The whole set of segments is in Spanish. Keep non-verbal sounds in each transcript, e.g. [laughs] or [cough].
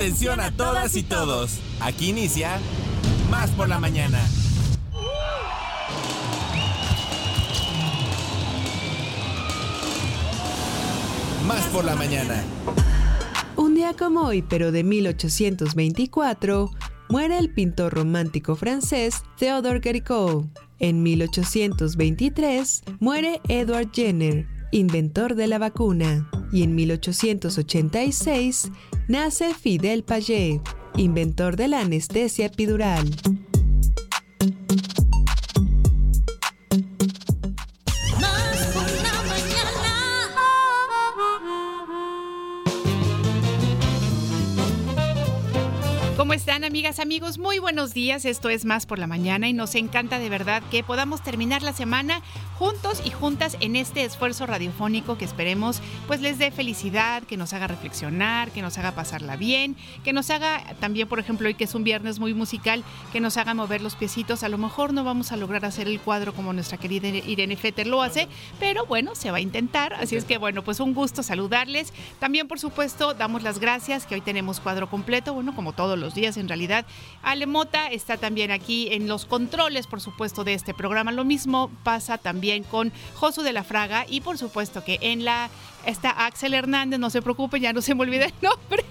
Atención a todas y todos. Aquí inicia Más por la mañana. Más por la mañana. Un día como hoy, pero de 1824, muere el pintor romántico francés Theodore Géricault. En 1823 muere Edward Jenner, inventor de la vacuna. Y en 1886 nace Fidel Paget, inventor de la anestesia epidural. ¿Cómo están amigas, amigos? Muy buenos días, esto es Más por la Mañana y nos encanta de verdad que podamos terminar la semana juntos y juntas en este esfuerzo radiofónico que esperemos pues les dé felicidad, que nos haga reflexionar, que nos haga pasarla bien, que nos haga también, por ejemplo, hoy que es un viernes muy musical, que nos haga mover los piecitos. A lo mejor no vamos a lograr hacer el cuadro como nuestra querida Irene Fetter lo hace, pero bueno, se va a intentar. Así es que bueno, pues un gusto saludarles. También, por supuesto, damos las gracias que hoy tenemos cuadro completo, bueno, como todos los días en realidad. Ale Mota está también aquí en los controles, por supuesto, de este programa. Lo mismo pasa también con Josu de la Fraga y por supuesto que en la está Axel Hernández, no se preocupe, ya no se me olvida el [laughs] nombre.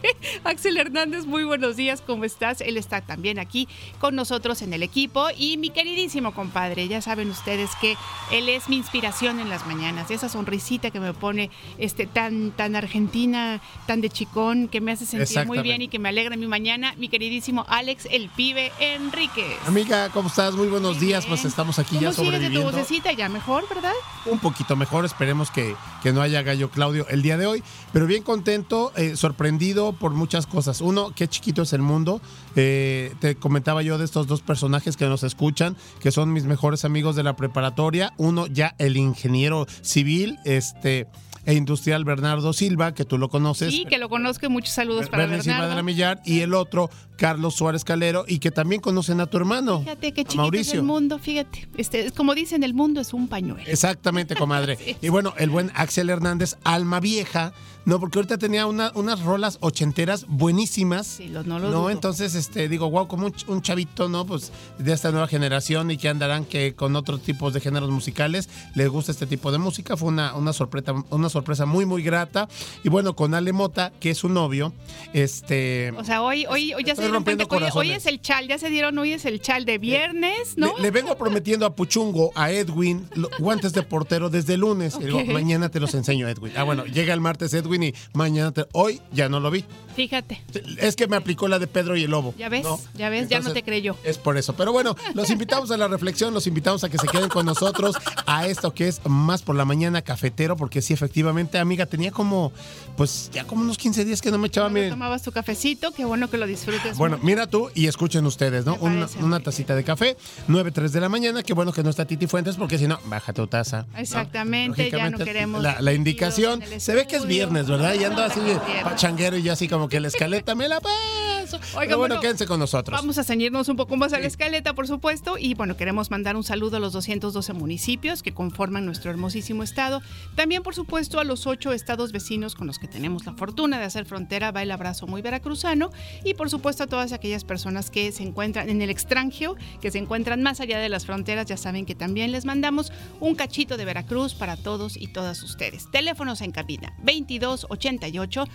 Axel Hernández, muy buenos días, ¿cómo estás? Él está también aquí con nosotros en el equipo y mi queridísimo compadre, ya saben ustedes que él es mi inspiración en las mañanas, esa sonrisita que me pone este tan tan argentina, tan de chicón, que me hace sentir muy bien y que me alegra mi mañana, mi queridísimo Alex el pibe Enríquez. Amiga, ¿cómo estás? Muy buenos días, pues estamos aquí ¿Cómo ya sobreviviendo. de tu vocecita ya mejor, verdad? Un poquito mejor, esperemos que, que no haya gallo Claudio el día de hoy, pero bien contento, eh, sorprendido por muchas cosas. Uno, qué chiquito es el mundo. Eh, te comentaba yo de estos dos personajes que nos escuchan, que son mis mejores amigos de la preparatoria. Uno, ya el ingeniero civil, este e industrial Bernardo Silva, que tú lo conoces. Sí, que lo conozco y muchos saludos para Bernardo. Silva de la Millar, y el otro, Carlos Suárez Calero, y que también conocen a tu hermano, Fíjate qué chiquito es Mauricio. el mundo, fíjate. Este, es como dicen, el mundo es un pañuelo. Exactamente, comadre. [laughs] Sí. Y bueno, el buen Axel Hernández, alma vieja, no, porque ahorita tenía una- unas rolas ochenteras buenísimas. Sí, lo- no lo No, dudo. entonces, este, digo, wow, como un, un chavito, ¿no? Pues de esta nueva generación y que andarán que con otros tipos de géneros musicales les gusta este tipo de música. Fue una, una sorpresa, una sorpresa muy, muy grata. Y bueno, con Ale Mota, que es su novio, este. O sea, hoy, hoy, hoy ya se dieron cuenta hoy, hoy es el chal, ya se dieron, hoy es el chal de viernes, ¿no? Le, le vengo prometiendo a Puchungo, a Edwin, lo- guantes de portero desde el lunes. Y digo, mañana te los enseño, Edwin. Ah, bueno, llega el martes Edwin mañana te- Hoy ya no lo vi. Fíjate, Es que me aplicó la de Pedro y el Lobo. ya ves, ¿no? ya ves, ya no te creyó. Es por eso. Pero bueno, los invitamos a la reflexión, los invitamos a que se queden con nosotros a esto que es más por la mañana cafetero, porque sí, efectivamente, amiga, tenía como, pues ya como unos 15 días que no me echaba, miren. tomabas tu cafecito, qué bueno que lo disfrutes. Bueno, mucho. mira tú y escuchen ustedes, ¿no? Una, una tacita de café, 9, 3 de la mañana. Qué bueno que no está Titi Fuentes, porque si no, baja tu taza. ¿no? Exactamente, ya no queremos La, la indicación. Se ve que es viernes, ¿verdad? Y ando así pachanguero y ya así como que la escaleta me la paso. Oiga, Pero bueno, bueno, quédense con nosotros. Vamos a ceñirnos un poco más a la escaleta, por supuesto, y bueno, queremos mandar un saludo a los 212 municipios que conforman nuestro hermosísimo estado. También, por supuesto, a los ocho estados vecinos con los que tenemos la fortuna de hacer frontera, va el abrazo muy veracruzano, y por supuesto a todas aquellas personas que se encuentran en el extranjero, que se encuentran más allá de las fronteras, ya saben que también les mandamos un cachito de Veracruz para todos y todas ustedes. Teléfonos en cabina 2288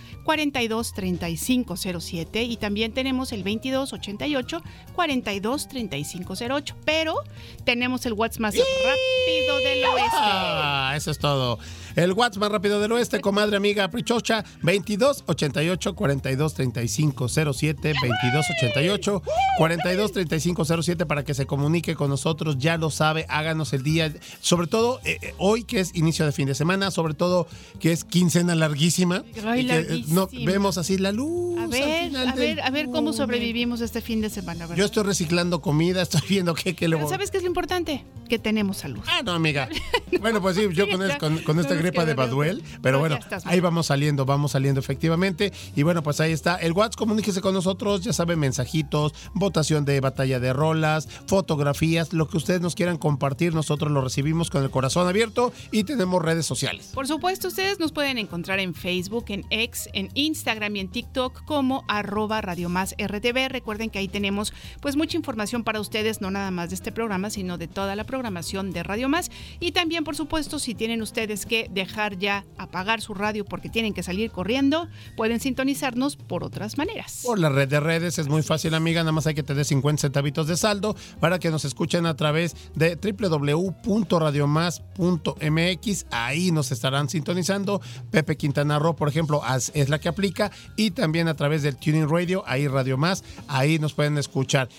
423507 y también tenemos el 2288 423508, pero tenemos el WhatsApp más rápido del oeste. Ah, eso es todo. El WhatsApp más rápido del oeste, comadre amiga Prichocha, 22 88 42 35 07, 22 88 42 35 07 para que se comunique con nosotros, ya lo sabe, háganos el día, sobre todo eh, eh, hoy que es inicio de fin de semana, sobre todo que es quincena larguísima, Ay, y que eh, no vemos así la luz. A ver, a ver, a ver cómo sobrevivimos este fin de semana, ¿verdad? Yo estoy reciclando comida, [laughs] estoy viendo qué, qué le voy ¿sabes qué es lo importante? Que tenemos salud. Ah, no, amiga. [laughs] Bueno, pues sí, yo con, el- con, con este de Baduel, pero bueno, ahí vamos saliendo, vamos saliendo efectivamente. Y bueno, pues ahí está el WhatsApp, comuníquese con nosotros, ya saben, mensajitos, votación de batalla de rolas, fotografías, lo que ustedes nos quieran compartir, nosotros lo recibimos con el corazón abierto y tenemos redes sociales. Por supuesto, ustedes nos pueden encontrar en Facebook, en X, en Instagram y en TikTok como arroba Radio Más RTV. Recuerden que ahí tenemos pues mucha información para ustedes, no nada más de este programa, sino de toda la programación de Radio Más. Y también, por supuesto, si tienen ustedes que dejar ya apagar su radio porque tienen que salir corriendo, pueden sintonizarnos por otras maneras. Por la red de redes es muy fácil, amiga, nada más hay que tener 50 centavitos de saldo para que nos escuchen a través de www.radiomás.mx. Ahí nos estarán sintonizando. Pepe Quintana Roo, por ejemplo, es la que aplica y también a través del Tuning Radio, ahí Radio Más, ahí nos pueden escuchar.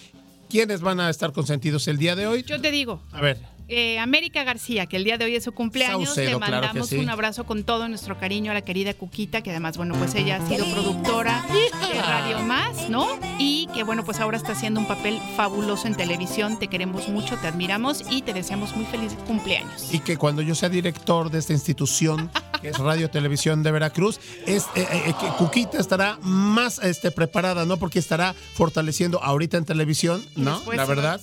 ¿Quiénes van a estar consentidos el día de hoy? Yo te digo. A ver. Eh, América García, que el día de hoy es su cumpleaños, le mandamos un abrazo con todo nuestro cariño a la querida Cuquita, que además, bueno, pues ella ha sido productora de Radio Más, ¿no? Y que, bueno, pues ahora está haciendo un papel fabuloso en televisión. Te queremos mucho, te admiramos y te deseamos muy feliz cumpleaños. Y que cuando yo sea director de esta institución, que es Radio Televisión de Veracruz, es, eh, eh, que Cuquita estará más este, preparada, ¿no? Porque estará fortaleciendo ahorita en televisión, ¿no? la verdad.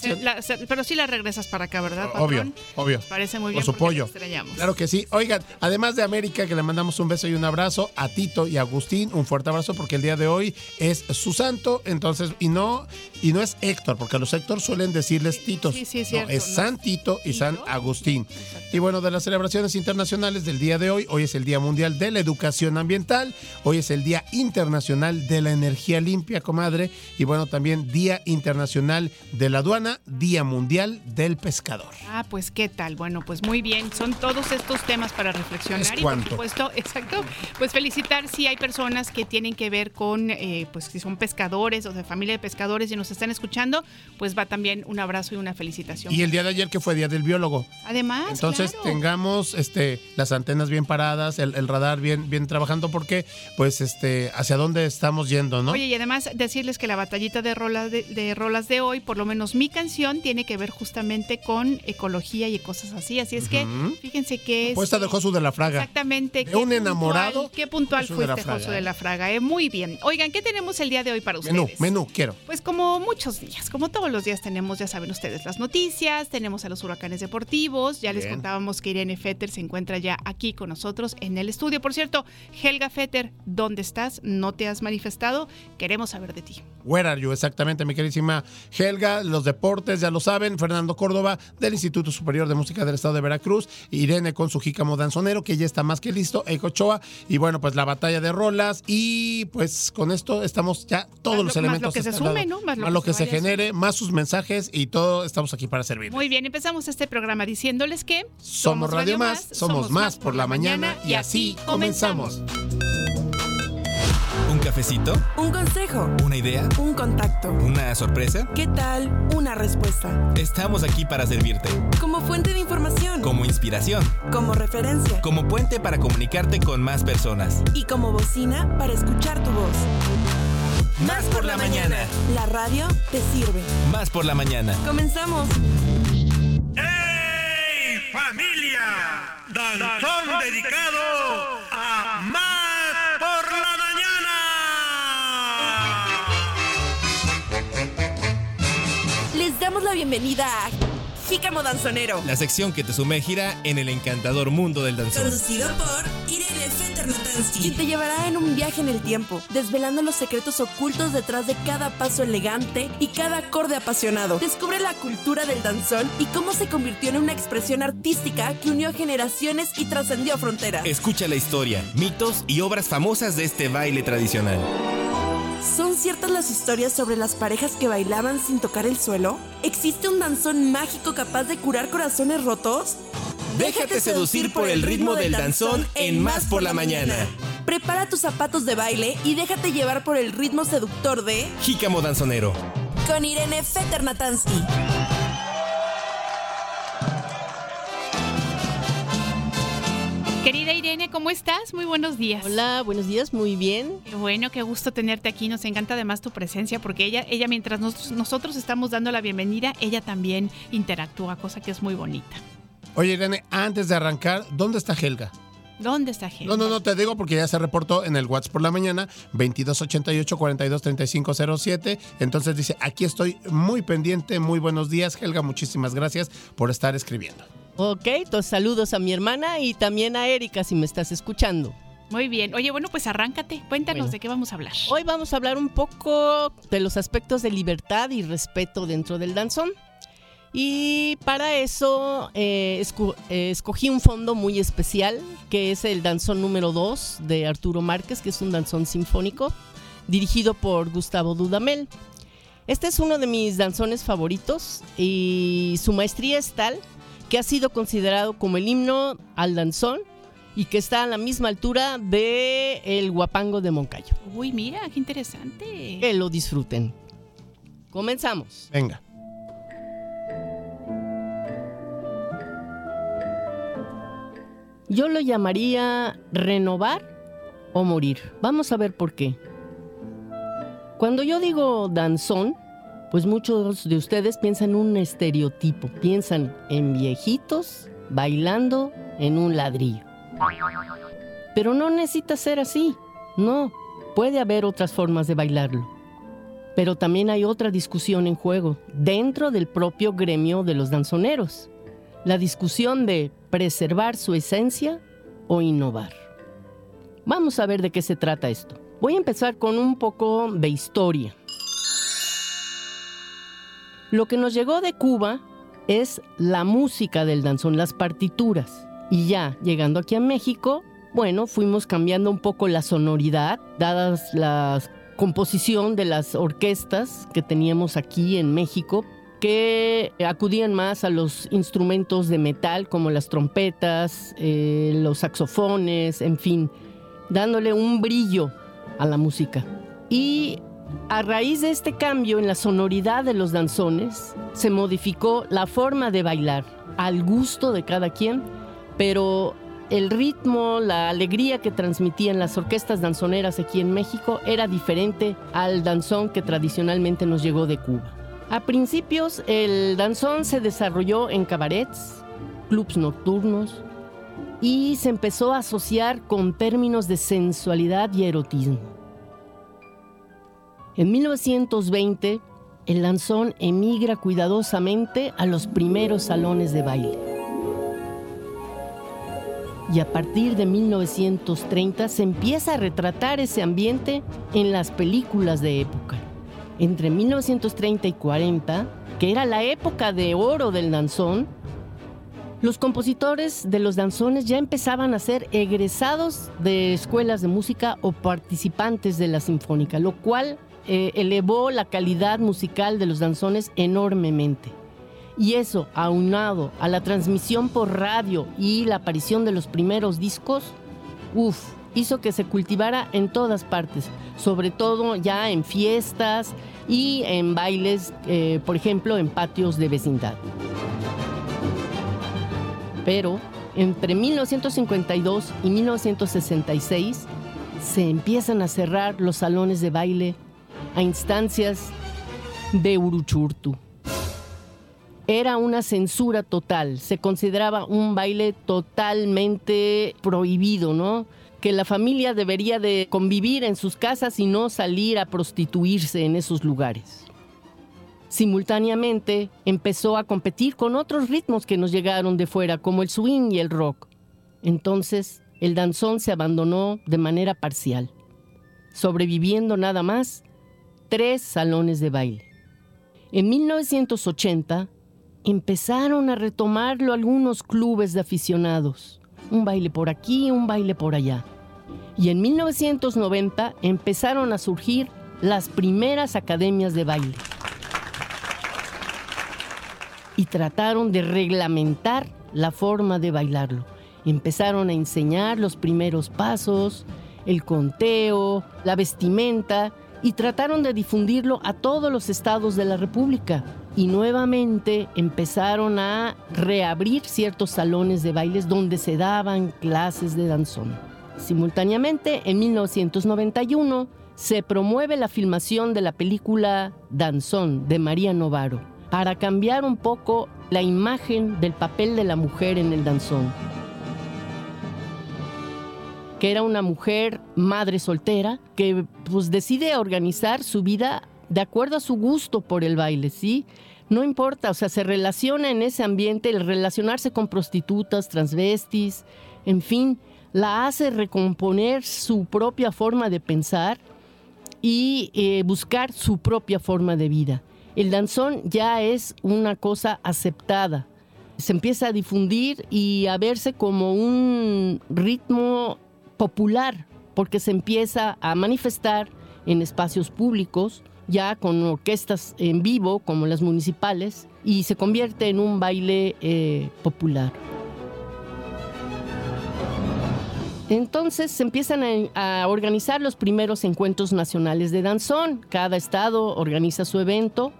pero sí la regresas para acá, ¿verdad? Obvio, obvio. parece muy bien. Por su pollo. Claro que sí. Oigan, además de América, que le mandamos un beso y un abrazo, a Tito y Agustín, un fuerte abrazo porque el día de hoy es su santo, entonces, y no, y no es Héctor, porque a los Héctor suelen decirles Titos. Sí, sí, es cierto. es San Tito y San Agustín. Y bueno, de las celebraciones internacionales del día de hoy, hoy es el Día Mundial de la Educación Ambiental, hoy es el Día Internacional de la Energía Limpia, comadre, y bueno, también Día Internacional de la Aduana, Día Mundial del Pescador. Ah, pues qué tal. Bueno, pues muy bien. Son todos estos temas para reflexionar. y por supuesto, [laughs] exacto. Pues felicitar si hay personas que tienen que ver con, eh, pues si son pescadores o de familia de pescadores y nos están escuchando, pues va también un abrazo y una felicitación. Y el día de ayer que fue Día del Biólogo. Además, entonces tengamos este las antenas bien paradas, el, radar bien bien trabajando porque pues este hacia dónde estamos yendo, ¿no? Oye, y además decirles que la batallita de rolas de rolas de hoy, por lo menos mi canción tiene que ver justamente con ecología y cosas así. Así es que fíjense que es. Puesta de Josu de la Fraga. Exactamente. De un enamorado. Qué puntual fue este Josu de la Fraga. Eh. Muy bien. Oigan, ¿qué tenemos el día de hoy para ustedes? Menú, menú, quiero. Pues como muchos días, como todos los días tenemos, ya saben ustedes, las noticias, tenemos a los huracanes deportivos. Ya les contábamos que Irene Fetter se encuentra ya aquí con nosotros en el estudio. Por cierto, Helga Fetter, ¿dónde estás? ¿No te has manifestado? Queremos saber de ti. Where are you? Exactamente, mi queridísima Helga. Los deportes, ya lo saben. Fernando Córdoba del Instituto Superior de Música del Estado de Veracruz, Irene con su jícamo danzonero, que ya está más que listo, Ecochoa, y bueno, pues la batalla de rolas, y pues con esto estamos ya todos los elementos. Más lo que se sume, ¿no? Más lo, que, se, genere, más sus mensajes y todo, estamos aquí para servir. Muy bien, empezamos este programa diciéndoles que somos Radio Más, somos más por la mañana, y así comenzamos. ¿Un cafecito? ¿Un consejo? ¿Una idea? ¿Un contacto? ¿Una sorpresa? ¿Qué tal? ¿Una respuesta? Estamos aquí para servirte. Como fuente de información. Como inspiración. Como referencia. Como puente para comunicarte con más personas. Y como bocina para escuchar tu voz. Más por la mañana. La radio te sirve. Más por la mañana. Comenzamos. ¡Hey, familia! Danzón dedicado a más damos la bienvenida a Jícamo Danzonero. La sección que te sumergirá en el encantador mundo del danzón. Conducido por Irene Y te llevará en un viaje en el tiempo, desvelando los secretos ocultos detrás de cada paso elegante y cada acorde apasionado. Descubre la cultura del danzón y cómo se convirtió en una expresión artística que unió generaciones y trascendió fronteras. Escucha la historia, mitos y obras famosas de este baile tradicional. ¿Son ciertas las historias sobre las parejas que bailaban sin tocar el suelo? ¿Existe un danzón mágico capaz de curar corazones rotos? Déjate seducir por el ritmo del danzón en Más por la Mañana. Prepara tus zapatos de baile y déjate llevar por el ritmo seductor de Jícamo Danzonero. Con Irene Feternatansky. Querida Irene, ¿cómo estás? Muy buenos días. Hola, buenos días, muy bien. Qué bueno, qué gusto tenerte aquí. Nos encanta además tu presencia porque ella, ella mientras nosotros estamos dando la bienvenida, ella también interactúa, cosa que es muy bonita. Oye, Irene, antes de arrancar, ¿dónde está Helga? ¿Dónde está Helga? No, no, no, te digo porque ya se reportó en el WhatsApp por la mañana, 2288 42 3507. Entonces dice, aquí estoy muy pendiente, muy buenos días, Helga, muchísimas gracias por estar escribiendo. Ok, entonces saludos a mi hermana y también a Erika si me estás escuchando. Muy bien. Oye, bueno, pues arráncate. Cuéntanos Bueno. de qué vamos a hablar. Hoy vamos a hablar un poco de los aspectos de libertad y respeto dentro del danzón. Y para eso eh, esco- eh, escogí un fondo muy especial, que es el danzón número 2 de Arturo Márquez, que es un danzón sinfónico, dirigido por Gustavo Dudamel. Este es uno de mis danzones favoritos y su maestría es tal que ha sido considerado como el himno al danzón y que está a la misma altura de el guapango de Moncayo. Uy, mira, qué interesante. Que lo disfruten. Comenzamos. Venga. Yo lo llamaría renovar o morir. Vamos a ver por qué. Cuando yo digo danzón, pues muchos de ustedes piensan en un estereotipo. Piensan en viejitos bailando en un ladrillo. Pero no necesita ser así. No, puede haber otras formas de bailarlo. Pero también hay otra discusión en juego dentro del propio gremio de los danzoneros. La discusión de preservar su esencia o innovar. Vamos a ver de qué se trata esto. Voy a empezar con un poco de historia. Lo que nos llegó de Cuba es la música del danzón, las partituras. Y ya llegando aquí a México, bueno, fuimos cambiando un poco la sonoridad, dadas la composición de las orquestas que teníamos aquí en México, que acudían más a los instrumentos de metal como las trompetas, eh, los saxofones, en fin, dándole un brillo a la música. Y a raíz de este cambio en la sonoridad de los danzones, se modificó la forma de bailar al gusto de cada quien, pero el ritmo, la alegría que transmitían las orquestas danzoneras aquí en México era diferente al danzón que tradicionalmente nos llegó de Cuba. A principios, el danzón se desarrolló en cabarets, clubs nocturnos y se empezó a asociar con términos de sensualidad y erotismo. En 1920, el danzón emigra cuidadosamente a los primeros salones de baile. Y a partir de 1930 se empieza a retratar ese ambiente en las películas de época. Entre 1930 y 40, que era la época de oro del danzón, los compositores de los danzones ya empezaban a ser egresados de escuelas de música o participantes de la sinfónica, lo cual eh, elevó la calidad musical de los danzones enormemente. Y eso, aunado a la transmisión por radio y la aparición de los primeros discos, uff, hizo que se cultivara en todas partes, sobre todo ya en fiestas y en bailes, eh, por ejemplo, en patios de vecindad. Pero entre 1952 y 1966 se empiezan a cerrar los salones de baile a instancias de Uruchurtu. Era una censura total, se consideraba un baile totalmente prohibido, ¿no? Que la familia debería de convivir en sus casas y no salir a prostituirse en esos lugares. Simultáneamente empezó a competir con otros ritmos que nos llegaron de fuera, como el swing y el rock. Entonces, el danzón se abandonó de manera parcial, sobreviviendo nada más tres salones de baile. En 1980 empezaron a retomarlo algunos clubes de aficionados, un baile por aquí, un baile por allá. Y en 1990 empezaron a surgir las primeras academias de baile. Y trataron de reglamentar la forma de bailarlo. Empezaron a enseñar los primeros pasos, el conteo, la vestimenta y trataron de difundirlo a todos los estados de la República. Y nuevamente empezaron a reabrir ciertos salones de bailes donde se daban clases de danzón. Simultáneamente, en 1991, se promueve la filmación de la película Danzón de María Novaro para cambiar un poco la imagen del papel de la mujer en el danzón. Que era una mujer madre soltera que pues decide organizar su vida de acuerdo a su gusto por el baile, ¿sí? No importa, o sea, se relaciona en ese ambiente, el relacionarse con prostitutas, transvestis, en fin, la hace recomponer su propia forma de pensar y eh, buscar su propia forma de vida. El danzón ya es una cosa aceptada, se empieza a difundir y a verse como un ritmo popular, porque se empieza a manifestar en espacios públicos, ya con orquestas en vivo como las municipales, y se convierte en un baile eh, popular. Entonces se empiezan a, organizar los primeros encuentros nacionales de danzón. Cada estado organiza su evento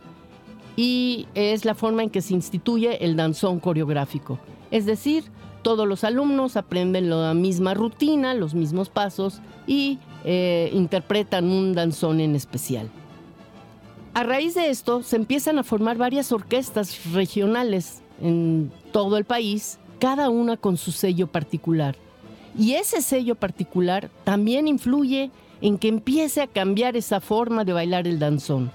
y es la forma en que se instituye el danzón coreográfico. Es decir, todos los alumnos aprenden la misma rutina, los mismos pasos y eh, interpretan un danzón en especial. A raíz de esto se empiezan a formar varias orquestas regionales en todo el país, cada una con su sello particular. Y ese sello particular también influye en que empiece a cambiar esa forma de bailar el danzón.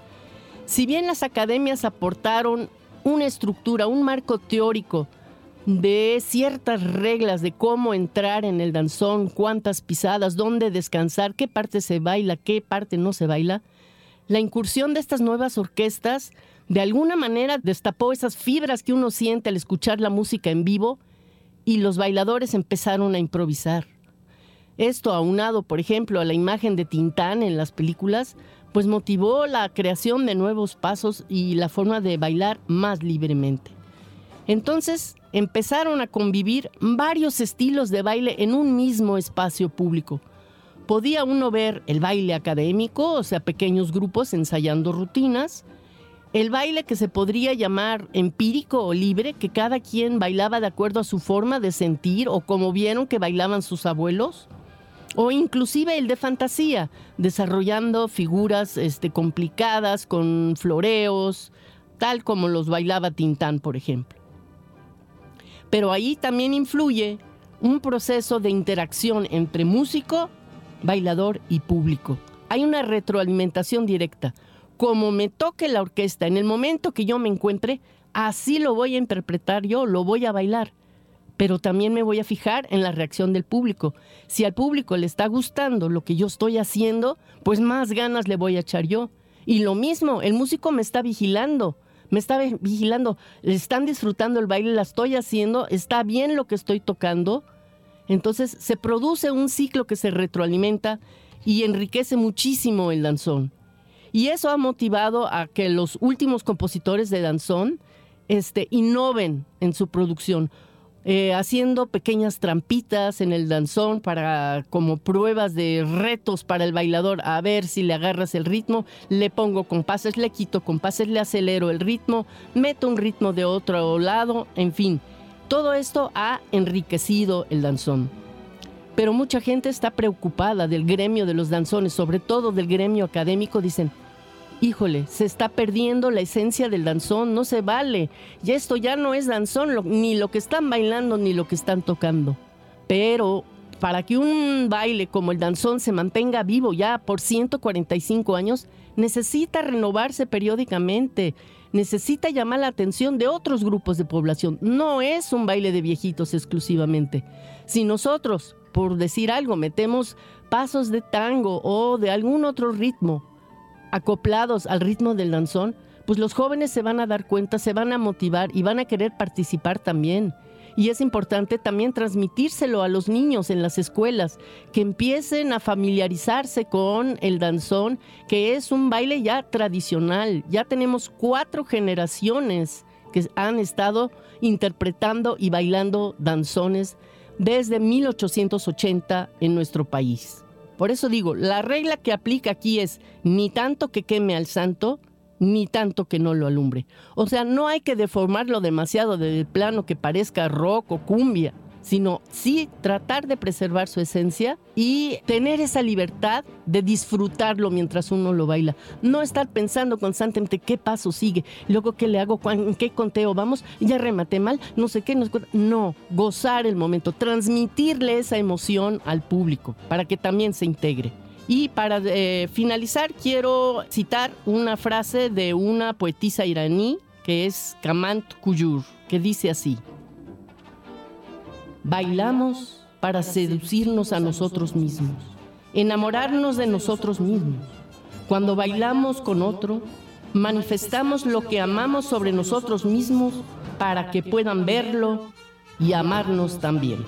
Si bien las academias aportaron una estructura, un marco teórico de ciertas reglas de cómo entrar en el danzón, cuántas pisadas, dónde descansar, qué parte se baila, qué parte no se baila, la incursión de estas nuevas orquestas de alguna manera destapó esas fibras que uno siente al escuchar la música en vivo y los bailadores empezaron a improvisar. Esto, aunado, por ejemplo, a la imagen de Tintán en las películas, pues motivó la creación de nuevos pasos y la forma de bailar más libremente. Entonces empezaron a convivir varios estilos de baile en un mismo espacio público. Podía uno ver el baile académico, o sea, pequeños grupos ensayando rutinas, el baile que se podría llamar empírico o libre, que cada quien bailaba de acuerdo a su forma de sentir o como vieron que bailaban sus abuelos, o inclusive el de fantasía, desarrollando figuras este, complicadas con floreos, tal como los bailaba Tintán, por ejemplo. Pero ahí también influye un proceso de interacción entre músico, bailador y público. Hay una retroalimentación directa como me toque la orquesta, en el momento que yo me encuentre, así lo voy a interpretar yo, lo voy a bailar. Pero también me voy a fijar en la reacción del público. Si al público le está gustando lo que yo estoy haciendo, pues más ganas le voy a echar yo. Y lo mismo, el músico me está vigilando, me está vigilando, están disfrutando el baile, la estoy haciendo, está bien lo que estoy tocando. Entonces se produce un ciclo que se retroalimenta y enriquece muchísimo el danzón. Y eso ha motivado a que los últimos compositores de danzón este, innoven en su producción, eh, haciendo pequeñas trampitas en el danzón para como pruebas de retos para el bailador, a ver si le agarras el ritmo, le pongo compases, le quito compases, le acelero el ritmo, meto un ritmo de otro lado, en fin, todo esto ha enriquecido el danzón. Pero mucha gente está preocupada del gremio de los danzones, sobre todo del gremio académico, dicen, híjole, se está perdiendo la esencia del danzón, no se vale, y esto ya no es danzón, ni lo que están bailando, ni lo que están tocando. Pero para que un baile como el danzón se mantenga vivo ya por 145 años, necesita renovarse periódicamente, necesita llamar la atención de otros grupos de población. No es un baile de viejitos exclusivamente. Si nosotros por decir algo, metemos pasos de tango o de algún otro ritmo acoplados al ritmo del danzón, pues los jóvenes se van a dar cuenta, se van a motivar y van a querer participar también. Y es importante también transmitírselo a los niños en las escuelas, que empiecen a familiarizarse con el danzón, que es un baile ya tradicional. Ya tenemos cuatro generaciones que han estado interpretando y bailando danzones desde 1880 en nuestro país. Por eso digo, la regla que aplica aquí es ni tanto que queme al santo, ni tanto que no lo alumbre. O sea, no hay que deformarlo demasiado del plano que parezca rock o cumbia, sino sí tratar de preservar su esencia y tener esa libertad de disfrutarlo mientras uno lo baila. No estar pensando constantemente qué paso sigue, luego qué le hago, en qué conteo vamos, ya rematé mal, no sé qué. No, no, gozar el momento, transmitirle esa emoción al público para que también se integre. Y para eh, finalizar, quiero citar una frase de una poetisa iraní que es Kamant Kuyur, que dice así. Bailamos para seducirnos a nosotros mismos, enamorarnos de nosotros mismos. Cuando bailamos con otro, manifestamos lo que amamos sobre nosotros mismos para que puedan verlo y amarnos también.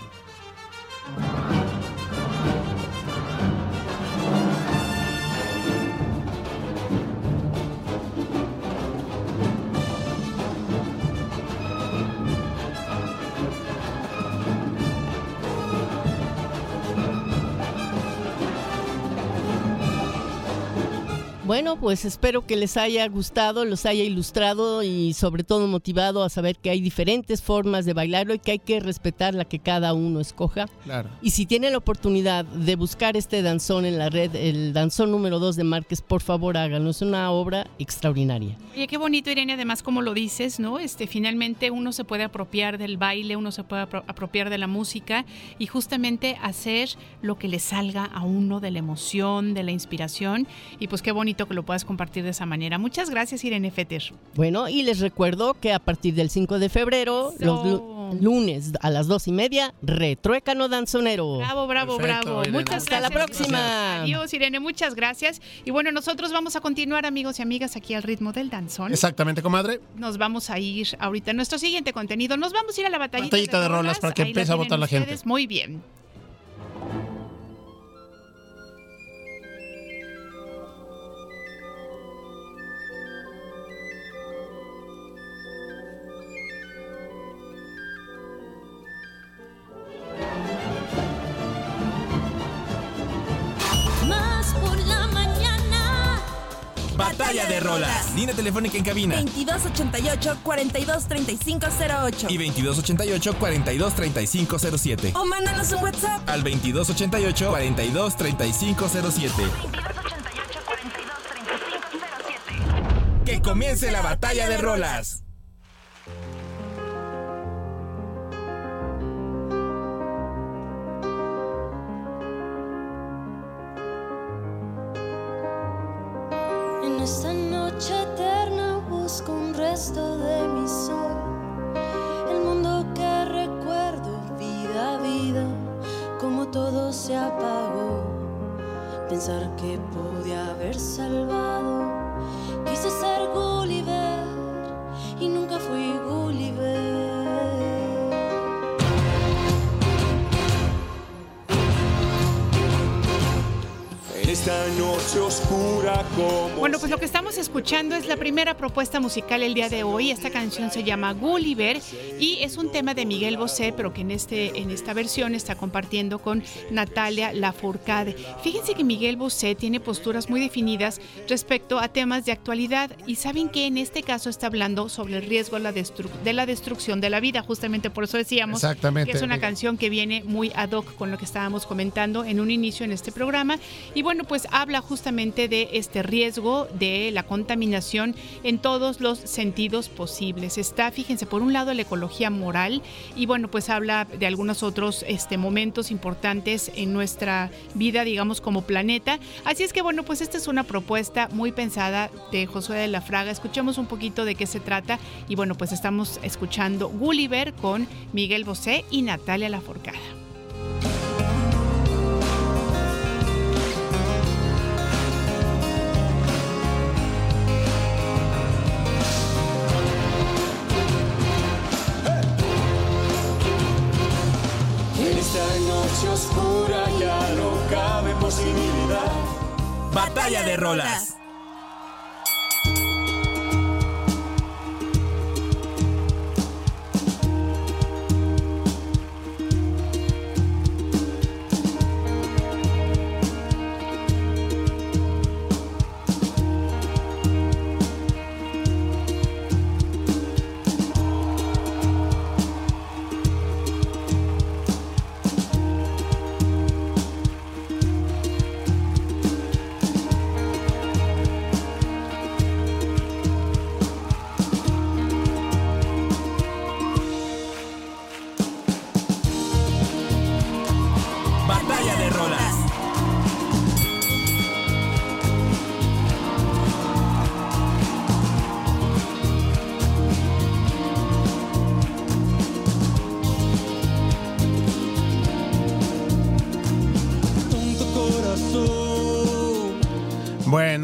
Bueno, pues espero que les haya gustado, los haya ilustrado y sobre todo motivado a saber que hay diferentes formas de bailarlo y que hay que respetar la que cada uno escoja. Claro. Y si tienen la oportunidad de buscar este danzón en la red, el danzón número 2 de Márquez, por favor háganlo. Es una obra extraordinaria. Oye, qué bonito, Irene, además como lo dices, ¿no? Este, finalmente uno se puede apropiar del baile, uno se puede apropiar de la música y justamente hacer lo que le salga a uno de la emoción, de la inspiración. Y pues qué bonito que lo puedas compartir de esa manera. Muchas gracias, Irene Feter. Bueno, y les recuerdo que a partir del 5 de febrero, los lunes a las dos y media, Retruécano Danzonero. Bravo, bravo, bravo. Muchas Hasta la próxima. Adiós, Irene, muchas gracias. Y bueno, nosotros vamos a continuar, amigos y amigas, aquí al ritmo del danzón. Exactamente, comadre. Nos vamos a ir ahorita a nuestro siguiente contenido. Nos vamos a ir a la batallita, batallita de, rolas, para que empiece a votar la gente. Muy bien. Batalla de Rolas. Línea telefónica en cabina. 2288-423508. Y 2288-423507. O mándanos un WhatsApp. Al 2288-423507. Que comience la batalla de rolas. Esta noche eterna busco un resto de mi sol. El mundo que recuerdo, vida a vida, como todo se apagó. Pensar que podía haber salvado. Quise ser Gulliver y nunca fui Gulliver. Esta noche oscura como... Bueno, pues lo que estamos escuchando es la primera propuesta musical el día de hoy. Esta canción se llama Gulliver y es un tema de Miguel Bosé, pero que en, este, en esta versión está compartiendo con Natalia Lafourcade. Fíjense que Miguel Bosé tiene posturas muy definidas respecto a temas de actualidad y saben que en este caso está hablando sobre el riesgo de la, de la destrucción de la vida. Justamente por eso decíamos que es una canción que viene muy ad hoc con lo que estábamos comentando en un inicio en este programa. Y bueno, pues habla justamente de este riesgo de la contaminación en todos los sentidos posibles. Está, fíjense, por un lado la ecología moral y bueno, pues habla de algunos otros este, momentos importantes en nuestra vida, digamos, como planeta. Así es que bueno, pues esta es una propuesta muy pensada de Josué de la Fraga. Escuchemos un poquito de qué se trata y bueno, pues estamos escuchando Gulliver con Miguel Bosé y Natalia Laforcada. Oscura ya no cabe posibilidad. Batalla de rolas.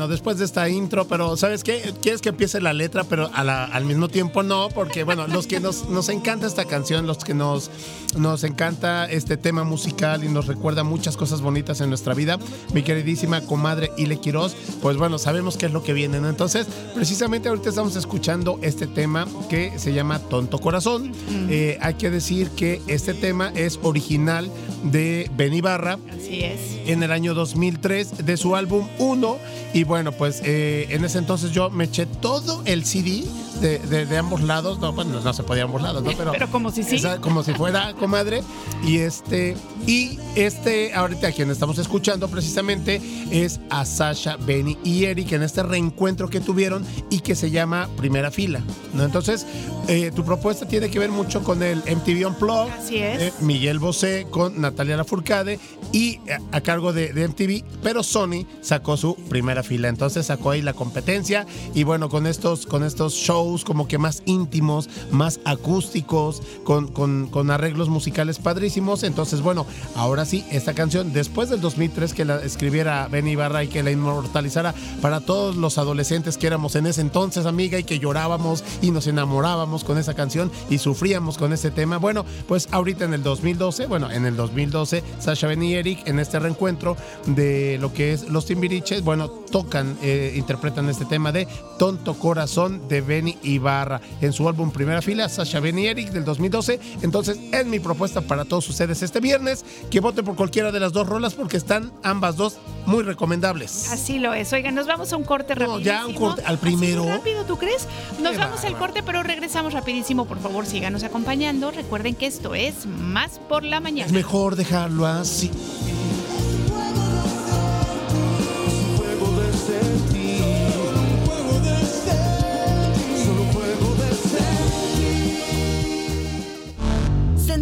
Bueno, después de esta intro, pero ¿sabes qué? Quieres que empiece la letra, pero al mismo tiempo no, porque bueno, los que nos, nos encanta esta canción, los que nos, nos encanta este tema musical y nos recuerda muchas cosas bonitas en nuestra vida, mi queridísima comadre Ile Quiroz, pues bueno, sabemos qué es lo que viene. Entonces, precisamente ahorita estamos escuchando este tema que se llama Tonto Corazón. Eh, hay que decir que este tema es original de Benny Barra. Así es. En el año 2003 de su álbum 1. Y bueno, pues eh, en ese entonces yo me eché todo el CD de, ambos lados. No, bueno, no se podía ambos lados, ¿no? Pero, Pero como si sí. como si fuera comadre. Y este, y este, ahorita quien estamos escuchando precisamente es a Sasha, Benny y Eric en este reencuentro que tuvieron y que se llama Primera Fila. ¿no? Entonces, eh, tu propuesta tiene que ver mucho con el MTV Unplugged. Así es. Eh, Miguel Bosé con Natalia Lafourcade y a, cargo de, de, MTV, pero Sony sacó su primera fila. Entonces sacó ahí la competencia y bueno, con estos, con estos shows como que más íntimos, más acústicos, con, con, con arreglos musicales padrísimos. Entonces, bueno, ahora sí, esta canción, después del 2003 que la escribiera Benny Ibarra y que la inmortalizara para todos los adolescentes que éramos en ese entonces, amiga, y que llorábamos y nos enamorábamos con esa canción y sufríamos con ese tema. Bueno, pues ahorita en el 2012, bueno, en el 2012, Sasha, Benny y Eric en este reencuentro de lo que es Los Timbiriches, bueno, tocan, eh, interpretan este tema de Tonto Corazón de Benny Ibarra en su álbum Primera Fila, Sasha, Benny y Eric del 2012. Entonces, es mi propuesta para todos ustedes este viernes que voten por cualquiera de las dos rolas porque están ambas dos muy recomendables. Así lo es. Oigan, nos vamos a un corte rápido. ya un corte al primero. rápido, ¿tú crees? Nos vamos al corte, pero regresamos rapidísimo. Por favor, síganos acompañando. Recuerden que esto es Más por la Mañana. Es mejor dejarlo así.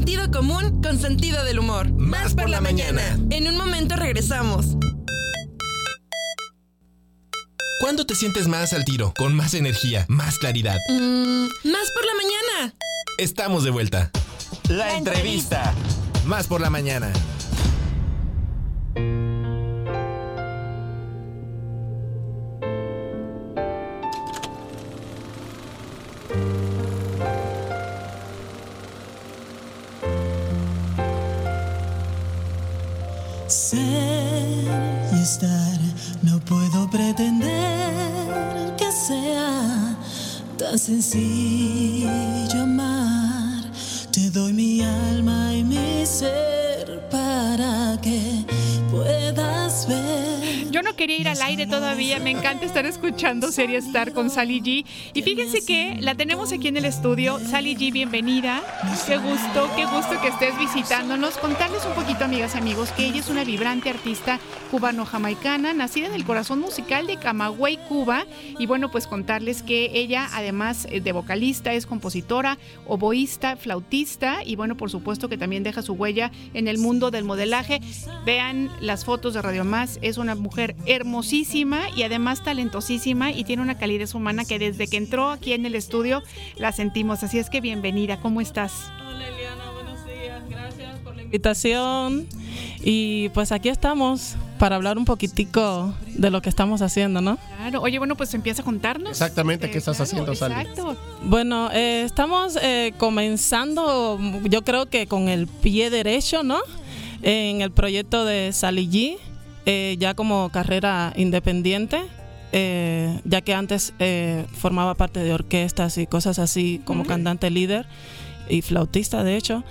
Sentido común con sentido del humor. Más, por, la, mañana. En un momento regresamos. ¿Cuándo te sientes más al tiro? Con más energía, más claridad. Mm, más por la mañana. Estamos de vuelta. La, entrevista. Más por la mañana. No puedo pretender que sea tan sencillo amar. Te doy mi alma y mi ser para que puedas ver yo no quería ir al aire todavía, me encanta estar escuchando Serie Star con Sally G. Y fíjense que la tenemos aquí en el estudio. Sally G, bienvenida. Qué gusto, qué gusto que estés visitándonos. Contarles un poquito, amigas y amigos, que ella es una vibrante artista cubano-jamaicana, nacida en el corazón musical de Camagüey, Cuba. Y bueno, pues contarles que ella, además de vocalista, es compositora, oboísta, flautista y bueno, por supuesto que también deja su huella en el mundo del modelaje. Vean las fotos de Radio Más, es una mujer hermosísima y además talentosísima y tiene una calidez humana que desde que entró aquí en el estudio la sentimos. Así es que bienvenida, ¿cómo estás? Hola Eliana, buenos días, gracias por la invitación. Y pues aquí estamos para hablar un poquitico de lo que estamos haciendo, ¿no? Claro, oye, bueno, pues empieza a contarnos. Exactamente, ¿qué estás haciendo, Sally? Exacto. Bueno, eh, estamos eh, comenzando, yo creo que con el pie derecho, ¿no? En el proyecto de Sally G eh, ya como carrera independiente, eh, ya que antes eh, formaba parte de orquestas y cosas así como cantante líder y flautista de hecho.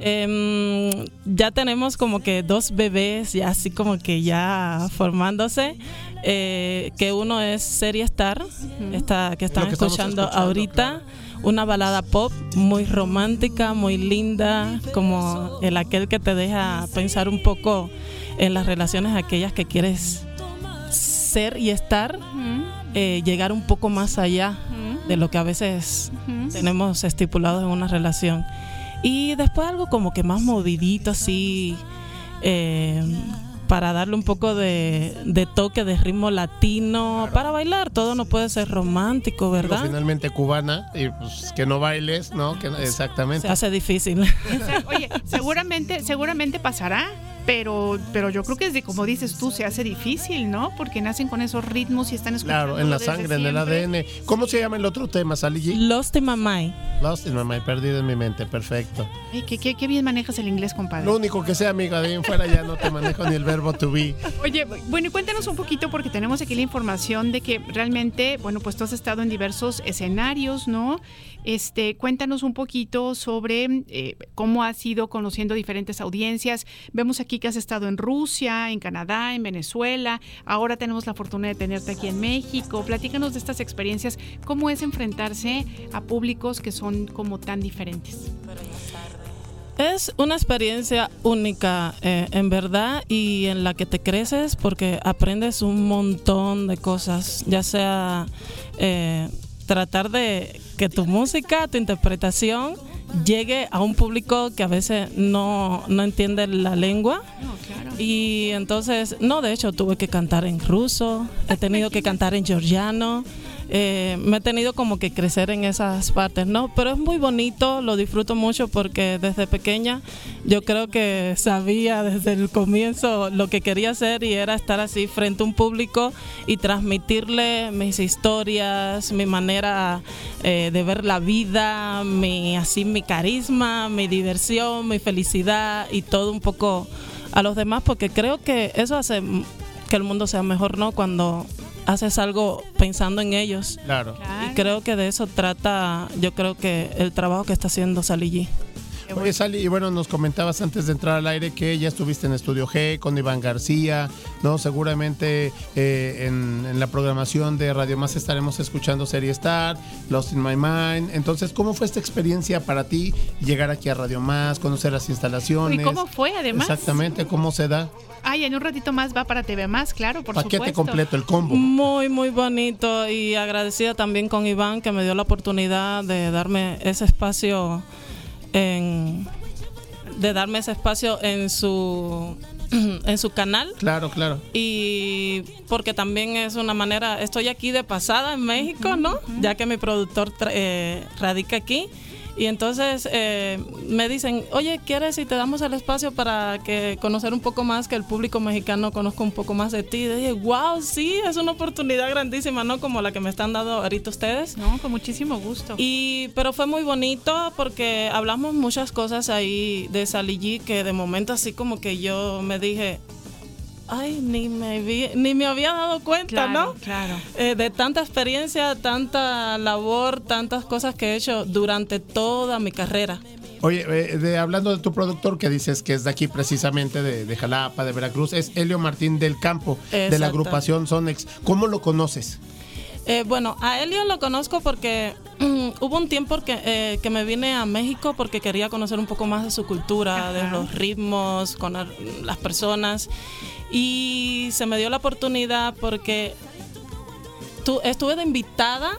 Em, ya tenemos como que dos bebés ya así como que ya formándose, que uno es Serie Star, esta, que están escuchando, ahorita. Una balada pop muy romántica, muy linda, como el aquel que te deja pensar un poco en las relaciones aquellas que quieres ser y estar, eh, llegar un poco más allá de lo que a veces tenemos estipulado en una relación. Y después algo como que más movidito, así, eh, para darle un poco de, toque de ritmo latino, para bailar. Todo no puede ser romántico, ¿verdad? finalmente cubana, y pues que no bailes, ¿no? Que, exactamente. Se hace difícil. Oye, seguramente, seguramente pasará pero, pero yo creo que desde, como dices tú, se hace difícil, ¿no? Porque nacen con esos ritmos y están escuchando. Claro, en la sangre, en el ADN. ¿Cómo se llama el otro tema, Sally G? Lost in my mind. Lost in my mind, perdido en mi mente, perfecto. Ay, qué, qué, qué bien manejas el inglés, compadre. Lo único que sea, amiga, de ahí en fuera ya no te manejo ni el verbo to be. Oye, bueno, y cuéntanos un poquito, porque tenemos aquí la información de que realmente, bueno, pues tú has estado en diversos escenarios, ¿no? Este, cuéntanos un poquito sobre eh, cómo has ido conociendo diferentes audiencias. Vemos aquí que has estado en Rusia, en Canadá, en Venezuela. Ahora tenemos la fortuna de tenerte aquí en México. Platícanos de estas experiencias. ¿Cómo es enfrentarse a públicos que son como tan diferentes? Es una experiencia única, eh, en verdad, y en la que te creces porque aprendes un montón de cosas, ya sea eh, tratar de que tu música, tu interpretación llegue a un público que a veces no, no entiende la lengua. Y entonces, no, de hecho, tuve que cantar en ruso, he tenido que cantar en georgiano. Eh, me he tenido como que crecer en esas partes, ¿no? Pero es muy bonito, lo disfruto mucho porque desde pequeña yo creo que sabía desde el comienzo lo que quería hacer y era estar así frente a un público y transmitirle mis historias, mi manera eh, de ver la vida, mi, así mi carisma, mi diversión, mi felicidad y todo un poco a los demás porque creo que eso hace que el mundo sea mejor, ¿no? Cuando haces algo pensando en ellos. Claro. Y creo que de eso trata, yo creo que el trabajo que está haciendo Sally G. Oye, Sally, y bueno, nos comentabas antes de entrar al aire que ya estuviste en Estudio G con Iván García, ¿no? Seguramente eh, en, en, la programación de Radio Más estaremos escuchando Serie Star, Lost in My Mind. Entonces, ¿cómo fue esta experiencia para ti llegar aquí a Radio Más, conocer las instalaciones? ¿Y cómo fue además? Exactamente, ¿cómo se da? Ay, en un ratito más va para TV Más, claro, por Paquete supuesto. completo, el combo. Muy, muy bonito y agradecida también con Iván que me dio la oportunidad de darme ese espacio en de darme ese espacio en su [clears throat] en su canal. Claro, claro. Y porque también es una manera, estoy aquí de pasada en México, ¿no? Ya que mi productor eh, radica aquí. Y entonces eh, me dicen, oye, ¿quieres si te damos el espacio para que conocer un poco más, que el público mexicano conozca un poco más de ti? Y dije, wow, sí, es una oportunidad grandísima, ¿no? Como la que me están dando ahorita ustedes. No, con muchísimo gusto. Y, pero fue muy bonito porque hablamos muchas cosas ahí de Saligi que de momento así como que yo me dije, ay, ni me, vi, ni me había dado cuenta, claro, ¿no? Claro. Eh, de tanta experiencia, tanta labor, tantas cosas que he hecho durante toda mi carrera. Oye, eh, de, hablando de tu productor que dices que es de aquí precisamente, de, de Jalapa, de Veracruz, es Helio Martín del Campo, de la agrupación Sonex. ¿Cómo lo conoces? Eh, bueno, a Helio lo conozco porque um, [clears throat] hubo un tiempo que, eh, que, me vine a México porque quería conocer un poco más de su cultura, Ajá. de los ritmos, con las personas. Y se me dio la oportunidad porque tu, estuve de invitada,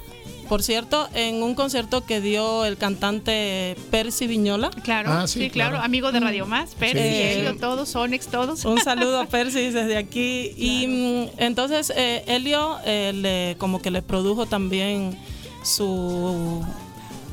por cierto, en un concierto que dio el cantante Percy Viñola. Claro, ah, sí, sí claro. claro. amigo de Radio Más, Percy, sí. Helio, todos, Sonex, todos. Un saludo a [laughs] Percy desde aquí. Claro. Y mm, entonces eh, Helio eh, le, como que le produjo también su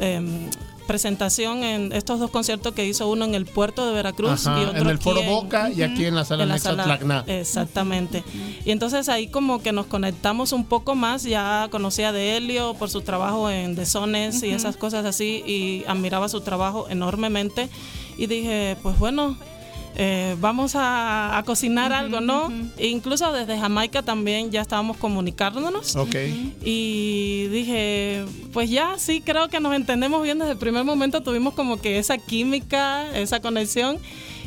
eh, presentación en estos dos conciertos que hizo uno en el puerto de Veracruz Ajá, y otro en el Foro Boca y aquí en la sala en la sala-. Exactamente. Y entonces ahí como que nos conectamos un poco más, ya conocía de Helio por su trabajo en Desones y esas cosas así y admiraba su trabajo enormemente y dije, pues bueno, eh, vamos a, a cocinar algo, ¿no? E incluso desde Jamaica también ya estábamos comunicándonos. Ok. Y dije, pues ya, sí, creo que nos entendemos bien desde el primer momento, tuvimos como que esa química, esa conexión.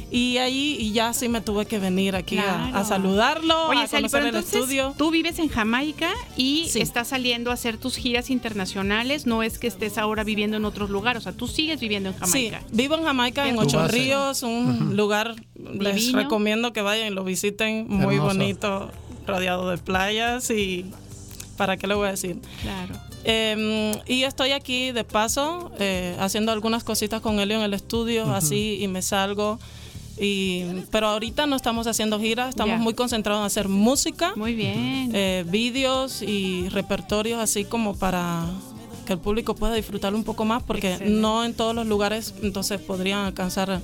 Y ahí y ya sí me tuve que venir aquí a- saludarlo, Oye, a Sally, conocer pero el entonces estudio. tú vives en Jamaica y Sí. estás saliendo a hacer tus giras internacionales. No es que estés ahora viviendo en otros lugares, o sea, tú sigues viviendo en Jamaica. Sí, vivo en Jamaica, en Ocho base. Ríos, un lugar, les Divino. recomiendo que vayan y lo visiten, muy Hermoso. bonito, rodeado de playas y... ¿Para qué le voy a decir? Claro. Eh, y estoy aquí de paso, eh, haciendo algunas cositas con Helio en el estudio, así, y me salgo. Y, pero ahorita no estamos haciendo giras, estamos Ya. muy concentrados en hacer música, Muy bien. eh, vídeos y repertorios así como para que el público pueda disfrutarlo un poco más, porque Excelente. no en todos los lugares entonces podrían alcanzar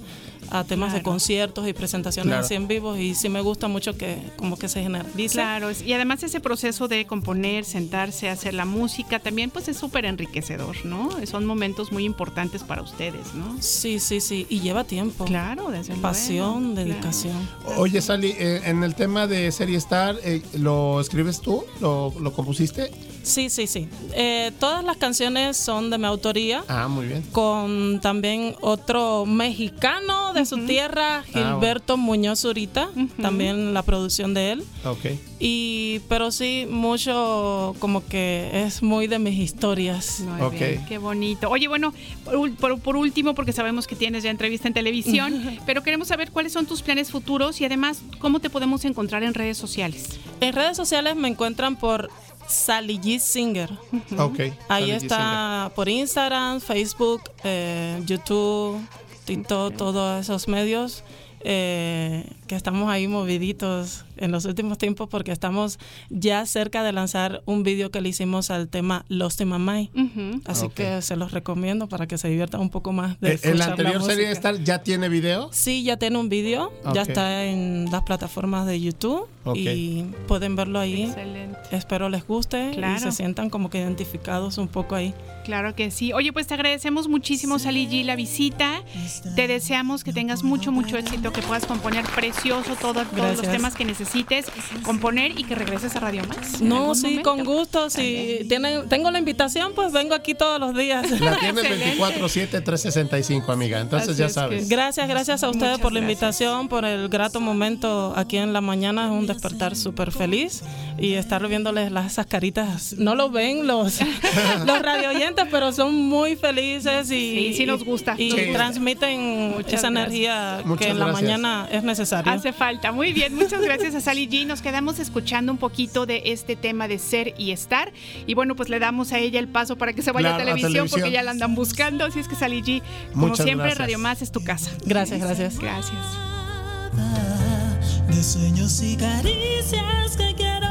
a temas de conciertos y presentaciones Claro. así en vivo y sí me gusta mucho que como que se generalice. Claro, y además ese proceso de componer, sentarse, hacer la música, también pues es súper enriquecedor, ¿no? Son momentos muy importantes para ustedes, ¿no? Sí, sí, sí, y lleva tiempo. Claro, desde luego. Pasión, Claro. dedicación. Oye, Sally, eh, en el tema de Serie Star, eh, ¿lo escribes tú? ¿Lo, lo compusiste? Sí, sí, sí. Eh, todas las canciones son de mi autoría. Ah, muy bien. con también otro mexicano de su tierra, Gilberto Muñoz Zurita, también la producción de él. Ok. Y pero sí mucho como que es muy de mis historias. Muy Ok. bien, qué bonito. Oye, bueno, por- por último, porque sabemos que tienes ya entrevista en televisión, [laughs] pero queremos saber cuáles son tus planes futuros y además cómo te podemos encontrar en redes sociales. En redes sociales me encuentran por Sally G Singer. [laughs] Ok. Ahí Sally está por Instagram, Facebook, eh, YouTube, TikTok, todos esos medios. eh, que estamos ahí moviditos en los últimos tiempos porque estamos ya cerca de lanzar un vídeo que le hicimos al tema Lost in My Mind. Ujú. Así Ok. que se los recomiendo para que se diviertan un poco más. De Eh, ¿El la anterior Serie música. Star ya tiene video? Sí, ya tiene un vídeo, ya Ok. está en las plataformas de YouTube Ok. y pueden verlo ahí. Excelente. Espero les guste Claro. y se sientan como que identificados un poco ahí. Claro que sí. Oye, pues te agradecemos muchísimo, Sally G, la visita. Te deseamos que tengas mucho, mucho éxito, que puedas componer precioso todo, todos los temas que necesites componer y que regreses a Radio Más. No, sí, momento. con gusto. Si tienen, tengo la invitación, pues vengo aquí todos los días. [laughs] La tienes Excelente. 24-7, 365, amiga. Entonces Así ya es sabes. Gracias, gracias a ustedes Muchas por la gracias. invitación, por el grato momento aquí en la mañana. Es un despertar súper feliz y estar viéndoles las, esas caritas. No lo ven los, [laughs] [laughs] los radio oyentes, pero son muy felices y, Sí, sí nos gusta. Y Nos gusta. transmiten Muchas esa gracias. energía Muchas que en la gracias. mañana es necesaria. Hace falta. Muy bien, muchas gracias a Sally G. Nos quedamos escuchando un poquito de este tema de ser y estar. Y bueno, pues le damos a ella el paso para que se vaya Claro, a a televisión, televisión. porque ya la andan buscando. Así es que Sally G, como Muchas siempre, gracias. Radio Más es tu casa. Gracias, gracias. Gracias. de sueños y caricias que quiero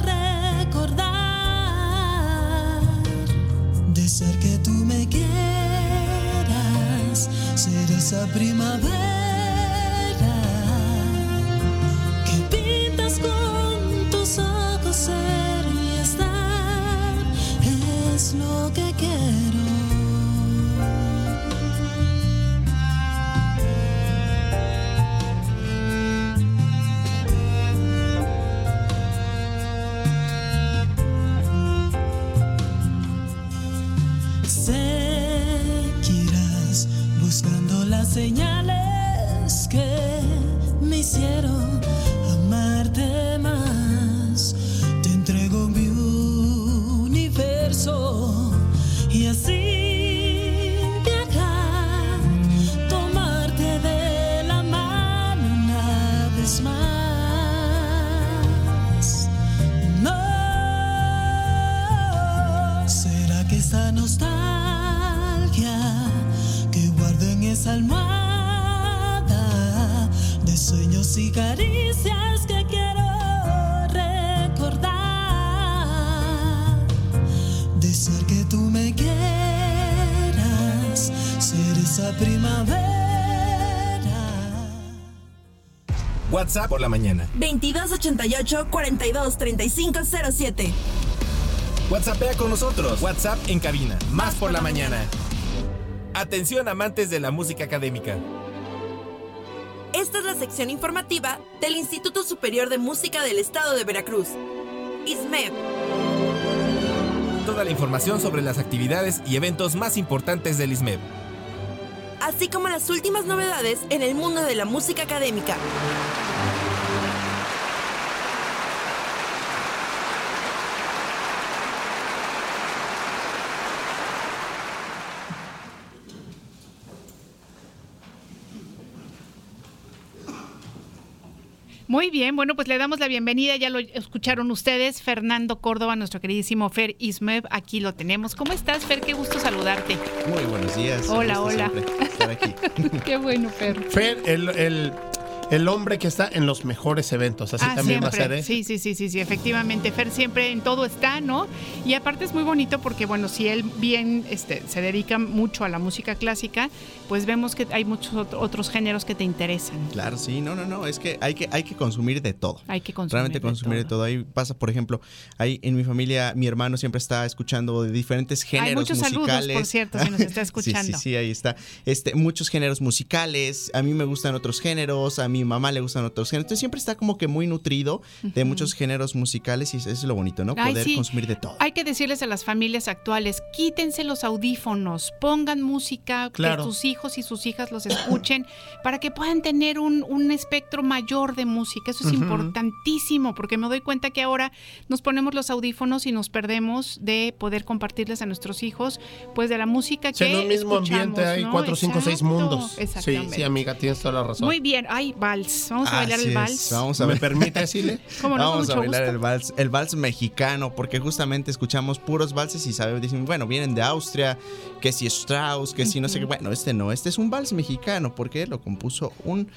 recordar. De ser que tú me quieras, ser esa primavera es lo que quiero. Seguirás buscando las señales almohada de sueños y caricias que quiero recordar, de ser que tú me quieras, ser esa primavera. WhatsApp por la mañana. 2288 42 35 07. WhatsAppea con nosotros. WhatsApp en cabina. Más por la mañana. Atención amantes de la música académica. Esta es la sección informativa del Instituto Superior de Música del Estado de Veracruz. ISMED. Toda la información sobre las actividades y eventos más importantes del ISMEB. así como las últimas novedades en el mundo de la música académica. Muy bien, bueno, pues le damos la bienvenida, ya lo escucharon ustedes, Fernando Córdoba, nuestro queridísimo Fer Ismev, aquí lo tenemos. ¿Cómo estás, Fer? Qué gusto saludarte. Muy buenos días. Hola, hola. siempre estar aquí. [laughs] Qué bueno, Fer. Fer, el, el- el hombre que está en los mejores eventos. Así Ah, también va a ser, ¿eh? Sí, sí, sí, sí, sí, efectivamente. Fer siempre en todo está, ¿no? Y aparte es muy bonito porque, bueno, si él bien este, se dedica mucho a la música clásica, pues vemos que hay muchos ot- otros géneros que te interesan. Claro, sí, no, no, no, es que hay que, hay que consumir de todo. Hay que consumir Realmente de consumir de todo. Ahí pasa, por ejemplo, ahí en mi familia, mi hermano siempre está escuchando de diferentes géneros muchos saludos, musicales. por cierto, si nos está [laughs] Sí, escuchando. Sí, sí, ahí está. Este, muchos géneros musicales. A mí me gustan otros géneros, a mi mamá le gustan otros géneros. Entonces siempre está como que muy nutrido de muchos géneros musicales y eso es lo bonito, ¿no? Ay, Poder sí. consumir de todo. Hay que decirles a las familias actuales, quítense los audífonos, pongan música, Claro. que sus hijos y sus hijas los escuchen, [coughs] para que puedan tener un, un espectro mayor de música. Eso es importantísimo, porque me doy cuenta que ahora nos ponemos los audífonos y nos perdemos de poder compartirles a nuestros hijos, pues de la música Sí, que en un mismo ambiente hay ¿no? cuatro, cinco, seis mundos. Sí, Exactamente. sí, amiga, tienes toda la razón. Muy bien, ay, vals. Vamos a bailar Así el es. vals. Vamos a ¿Me ver. permite decirle? [laughs] ¿Cómo no? Con Vamos a bailar gusto. el vals, el vals mexicano, porque justamente escuchamos puros valses y sabemos, dicen, bueno, vienen de Austria, que si Strauss, que si no sé qué. Bueno, este no, este es un vals mexicano, porque lo compuso un,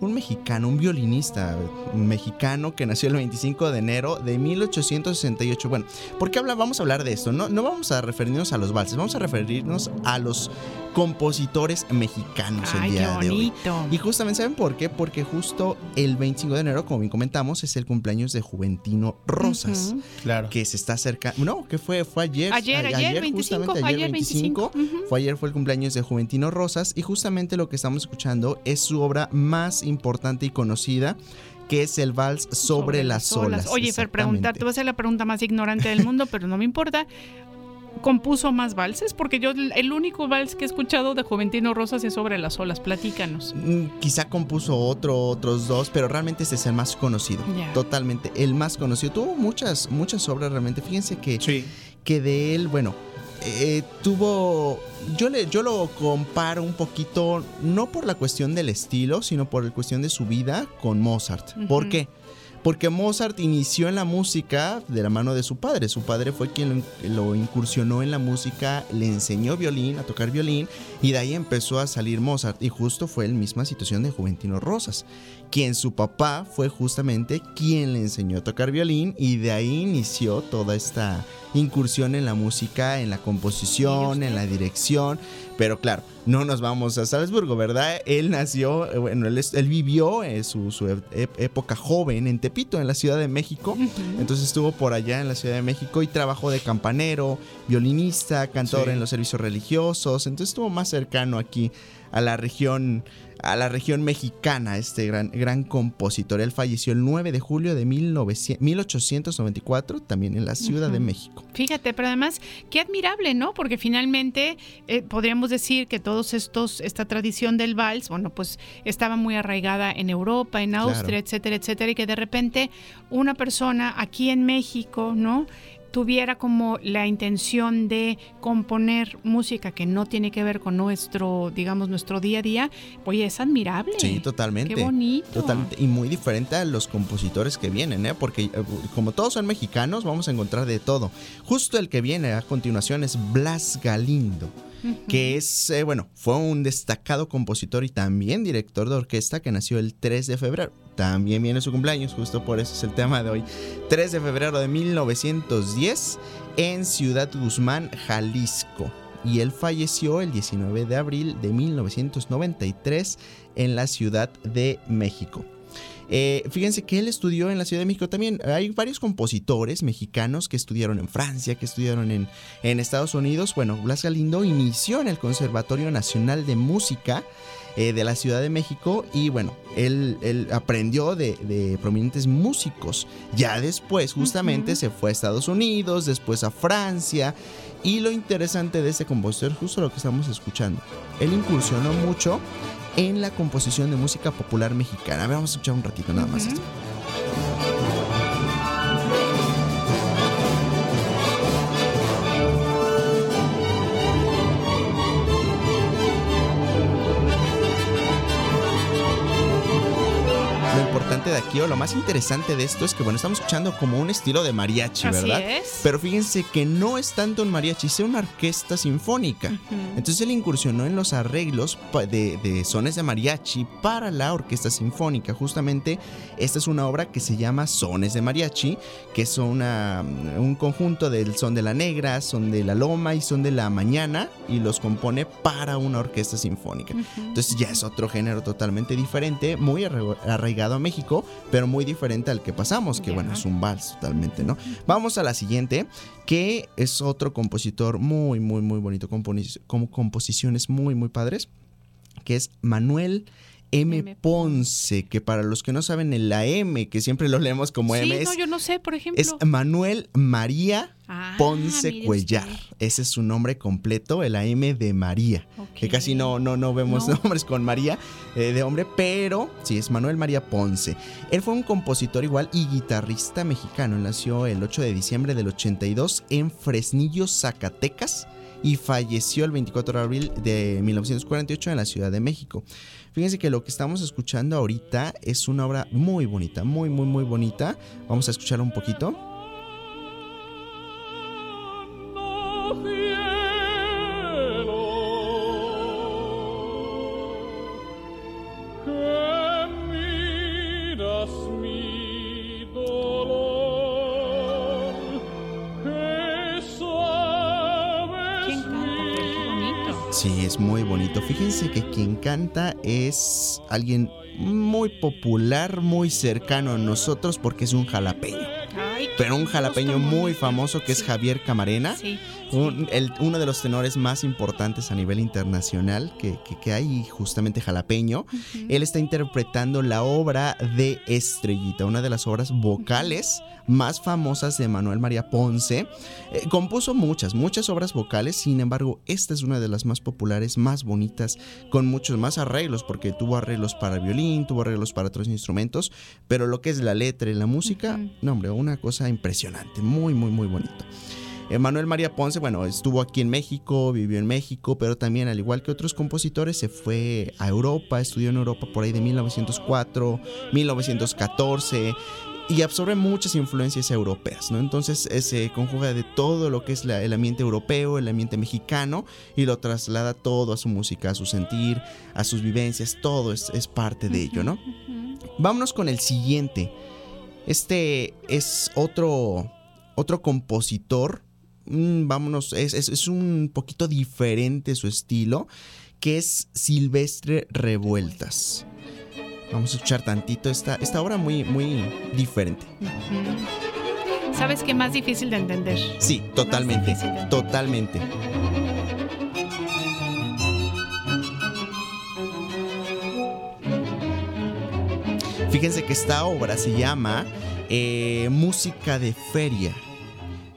un mexicano, un violinista mexicano que nació el 25 de enero de 1868. Bueno, ¿por qué habla, vamos a hablar de esto? No, no vamos a referirnos a los valses, vamos a referirnos a los compositores mexicanos el qué día de hoy. Y justamente, ¿saben por qué? Porque justo el 25 de enero, como bien comentamos, es el cumpleaños de Juventino Rosas. Claro. Que se está acerca. No, que fue, fue ayer. Ayer, a- ayer, 25, justamente ayer, ayer 25. Ujú. Fue ayer, fue el cumpleaños de Juventino Rosas. Y justamente lo que estamos escuchando es su obra más importante y conocida, que es el Vals sobre, las olas. Oye, Fer, preguntar, te voy a hacer la pregunta más ignorante del mundo, pero no me importa. ¿Compuso más valses? Porque yo el único vals que he escuchado de Juventino Rosas es sobre las olas. Platícanos. Mm, Quizá compuso otro, otros dos, pero realmente este es el más conocido. Totalmente, el más conocido. Tuvo muchas, muchas obras realmente. Fíjense que, que de él, bueno, eh, tuvo. Yo, le, yo lo comparo un poquito, no por la cuestión del estilo, sino por la cuestión de su vida con Mozart. ¿Por Ujú. qué? Porque Mozart inició en la música de la mano de su padre. Su padre fue quien lo, incursionó en la música, le enseñó violín, a tocar violín, y de ahí empezó a salir Mozart. Y justo fue la misma situación de Juventino Rosas, quien su papá fue justamente quien le enseñó a tocar violín, y de ahí inició toda esta incursión en la música, en la composición, en la dirección. Pero claro, no nos vamos a Salzburgo, ¿verdad? Él nació, eh, bueno, él, vivió eh, su, su ep- época joven en Tepito, en la Ciudad de México. Entonces estuvo por allá en la Ciudad de México y trabajó de campanero, violinista, cantor Sí. en los servicios religiosos. Entonces estuvo más cercano aquí a la región a la región mexicana, este gran, gran compositor. Él falleció el 9 de julio de 1900 1894, también en la Ciudad de. México. Fíjate, pero además, qué admirable, ¿no? Porque finalmente eh, podríamos decir que todos estos, esta tradición del vals, bueno, pues estaba muy arraigada en Europa, en Claro. Austria, etcétera, etcétera, y que de repente una persona aquí en México, ¿no? Tuviera como la intención de componer música que no tiene que ver con nuestro, digamos, nuestro día a día, oye, es admirable. Sí, totalmente. Qué bonito. Totalmente. Y muy diferente a los compositores que vienen, ¿eh? Porque eh, como todos son mexicanos, vamos a encontrar de todo. Justo el que viene a continuación es Blas Galindo. Que es, eh, bueno, fue un destacado compositor y también director de orquesta que nació el 3 de febrero. También viene su cumpleaños, justo por eso es el tema de hoy. 3 de febrero de 1910 en Ciudad Guzmán, Jalisco y él falleció el 19 de abril de 1993 en la Ciudad de México. Eh, fíjense que él estudió en la Ciudad de México también. Hay varios compositores mexicanos que estudiaron en Francia, que estudiaron en, en Estados Unidos. Bueno, Blas Galindo inició en el Conservatorio Nacional de Música eh, de la Ciudad de México y bueno, él, él aprendió de, de prominentes músicos. Ya después justamente se fue a Estados Unidos, después a Francia y lo interesante de este compositor es justo lo que estamos escuchando. Él incursionó mucho en la composición de música popular mexicana. A ver, vamos a escuchar un ratito nada más esto. Lo importante de de aquí o lo más interesante de esto es que, bueno, estamos escuchando como un estilo de mariachi, ¿verdad? es. Pero fíjense que no es tanto un mariachi, es una orquesta sinfónica. Entonces él incursionó en los arreglos de, de sones de mariachi para la orquesta sinfónica. Justamente esta es una obra que se llama Sones de Mariachi, que es una, un conjunto del son de la negra, son de la loma y son de la mañana y los compone para una orquesta sinfónica. Entonces ya es otro género totalmente diferente, muy arraigado a México, pero muy diferente al que pasamos, que bueno, es un vals totalmente, ¿no? Vamos a la siguiente, que es otro compositor muy, muy, muy bonito, como composiciones muy, muy padres, que es Manuel M. Ponce, que para los que no saben, la M, que siempre lo leemos como sí, M, no, yo no sé, por ejemplo. es Manuel María Ah, Ponce Cuellar. Ese es su nombre completo, el AM de María. Que casi no, no, no vemos No. [laughs] nombres con María eh, de hombre, pero sí, es Manuel María Ponce. Él fue un compositor igual y guitarrista mexicano. Nació el 8 de diciembre del 82 en Fresnillo, Zacatecas. Y falleció el 24 de abril de 1948 en la Ciudad de México. Fíjense que lo que estamos escuchando ahorita es una obra muy bonita, muy, muy, muy bonita. Vamos a escuchar un poquito. Quien canta es alguien muy popular, muy cercano a nosotros porque es un jalapeño. Pero un jalapeño muy famoso que es Javier Camarena. Sí. Un- el- uno de los tenores más importantes a nivel internacional que, que- que hay, justamente jalapeño. Él está interpretando la obra de Estrellita, una de las obras vocales más famosas de Manuel María Ponce. Eh, compuso muchas, muchas obras vocales, sin embargo, esta es una de las más populares, más bonitas, con muchos más arreglos, porque tuvo arreglos para violín, tuvo arreglos para otros instrumentos, pero lo que es la letra y la música, no hombre, una cosa impresionante, muy, muy, muy bonito. Manuel María Ponce, bueno, estuvo aquí en México, vivió en México, pero también, al igual que otros compositores, se fue a Europa, estudió en Europa por ahí de 1904, 1914 y absorbe muchas influencias europeas, ¿no? Entonces eh, se conjuga de todo lo que es la- el ambiente europeo, el ambiente mexicano y lo traslada todo a su música, a su sentir, a sus vivencias, todo es, es parte de ello, ¿no? Vámonos con el siguiente. Este es otro, otro compositor. mm, vámonos, es, es- es un poquito diferente su estilo, que es Silvestre Revueltas. Vamos a escuchar tantito esta, esta obra muy, muy diferente. ¿Sabes qué más difícil de entender? Sí, totalmente, totalmente. Fíjense que esta obra se llama eh, Música de Feria.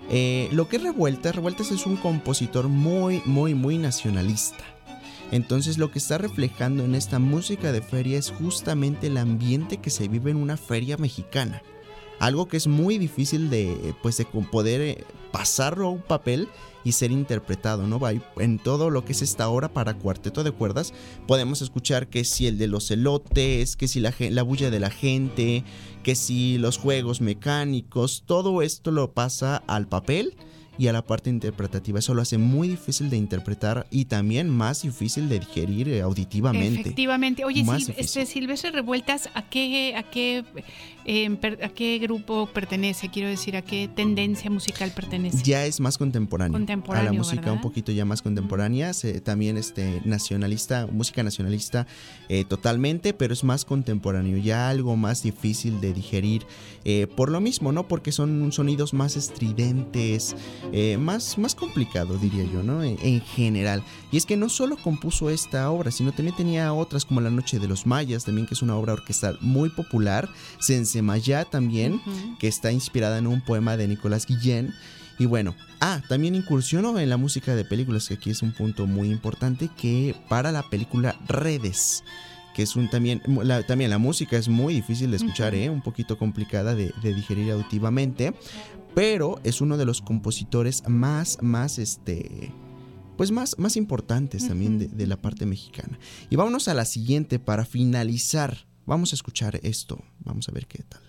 Eh, lo que es Revueltas, Revueltas es un compositor muy, muy, muy nacionalista. Entonces lo que está reflejando en esta música de feria es justamente el ambiente que se vive en una feria mexicana. Algo que es muy difícil de, pues, de poder eh, pasarlo a un papel y ser interpretado, ¿no? En todo lo que es esta obra para cuarteto de cuerdas, podemos escuchar que si el de los elotes, que si la, la bulla de la gente, que si los juegos mecánicos, todo esto lo pasa al papel y a la parte interpretativa. Eso lo hace muy difícil de interpretar y también más difícil de digerir eh, auditivamente. Efectivamente. Oye, Más Sil- difícil. este, Silvestre Revueltas, ¿a qué, a, qué, eh, per- ¿a qué grupo pertenece? Quiero decir, ¿a qué tendencia musical pertenece? Ya es más contemporáneo. Contemporáneo, A la música ¿verdad? un poquito ya más contemporánea. se- también este nacionalista, música nacionalista eh, totalmente, pero es más contemporáneo. Ya algo más difícil de digerir. eh, por lo mismo, ¿no? Porque son sonidos más estridentes. eh, más, más complicado, diría yo, ¿no? En, en general. Y es que no solo compuso esta obra, sino también tenía otras como La Noche de los Mayas, también que es una obra orquestal muy popular. Sensemayá también, que está inspirada en un poema de Nicolás Guillén. Y bueno, ah, también incursionó en la música de películas, que aquí es un punto muy importante, que para la película Redes, que es un también, la, también la música es muy difícil de escuchar. ¿eh? un poquito complicada de, de digerir auditivamente, pero es uno de los compositores más, más, este, pues más, más importantes también de, de la parte mexicana. Y vámonos a la siguiente para finalizar. Vamos a escuchar esto, vamos a ver qué tal.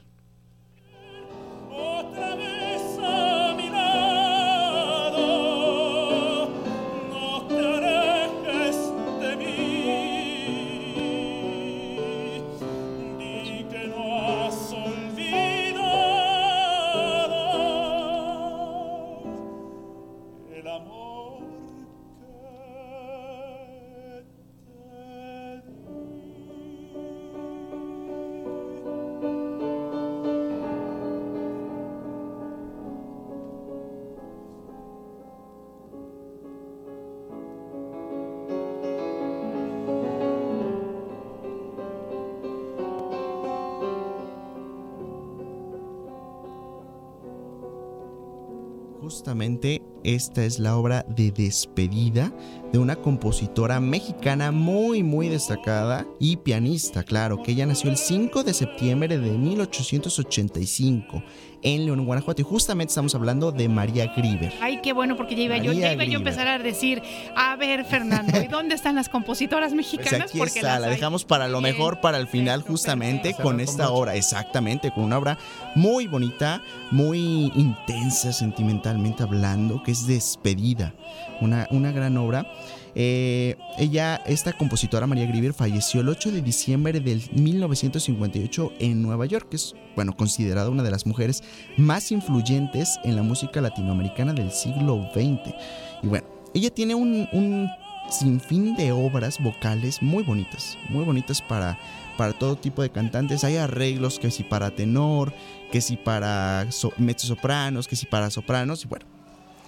Esta es la obra de despedida de una compositora mexicana muy muy destacada y pianista, claro, que ella nació el 5 de septiembre de 1885 en León, Guanajuato. Y justamente estamos hablando de María Grieber. Ay, qué bueno, porque ya iba, yo, ya iba yo a empezar a decir, a ver, Fernando, ¿y dónde están las compositoras mexicanas? Pues aquí está, la dejamos para lo mejor, para el final, justamente con esta obra, exactamente, con una obra muy bonita, muy intensa sentimentalmente hablando, que es Despedida, una, una gran obra. Eh, ella, esta compositora María Grieber, falleció el 8 de diciembre del 1958 en Nueva York, que es, bueno, considerada una de las mujeres más influyentes en la música latinoamericana del siglo XX. Y bueno, ella tiene un, un sinfín de obras vocales muy bonitas, muy bonitas para, para todo tipo de cantantes. Hay arreglos que si para tenor, que si para so, mezzosopranos, que si para sopranos, y bueno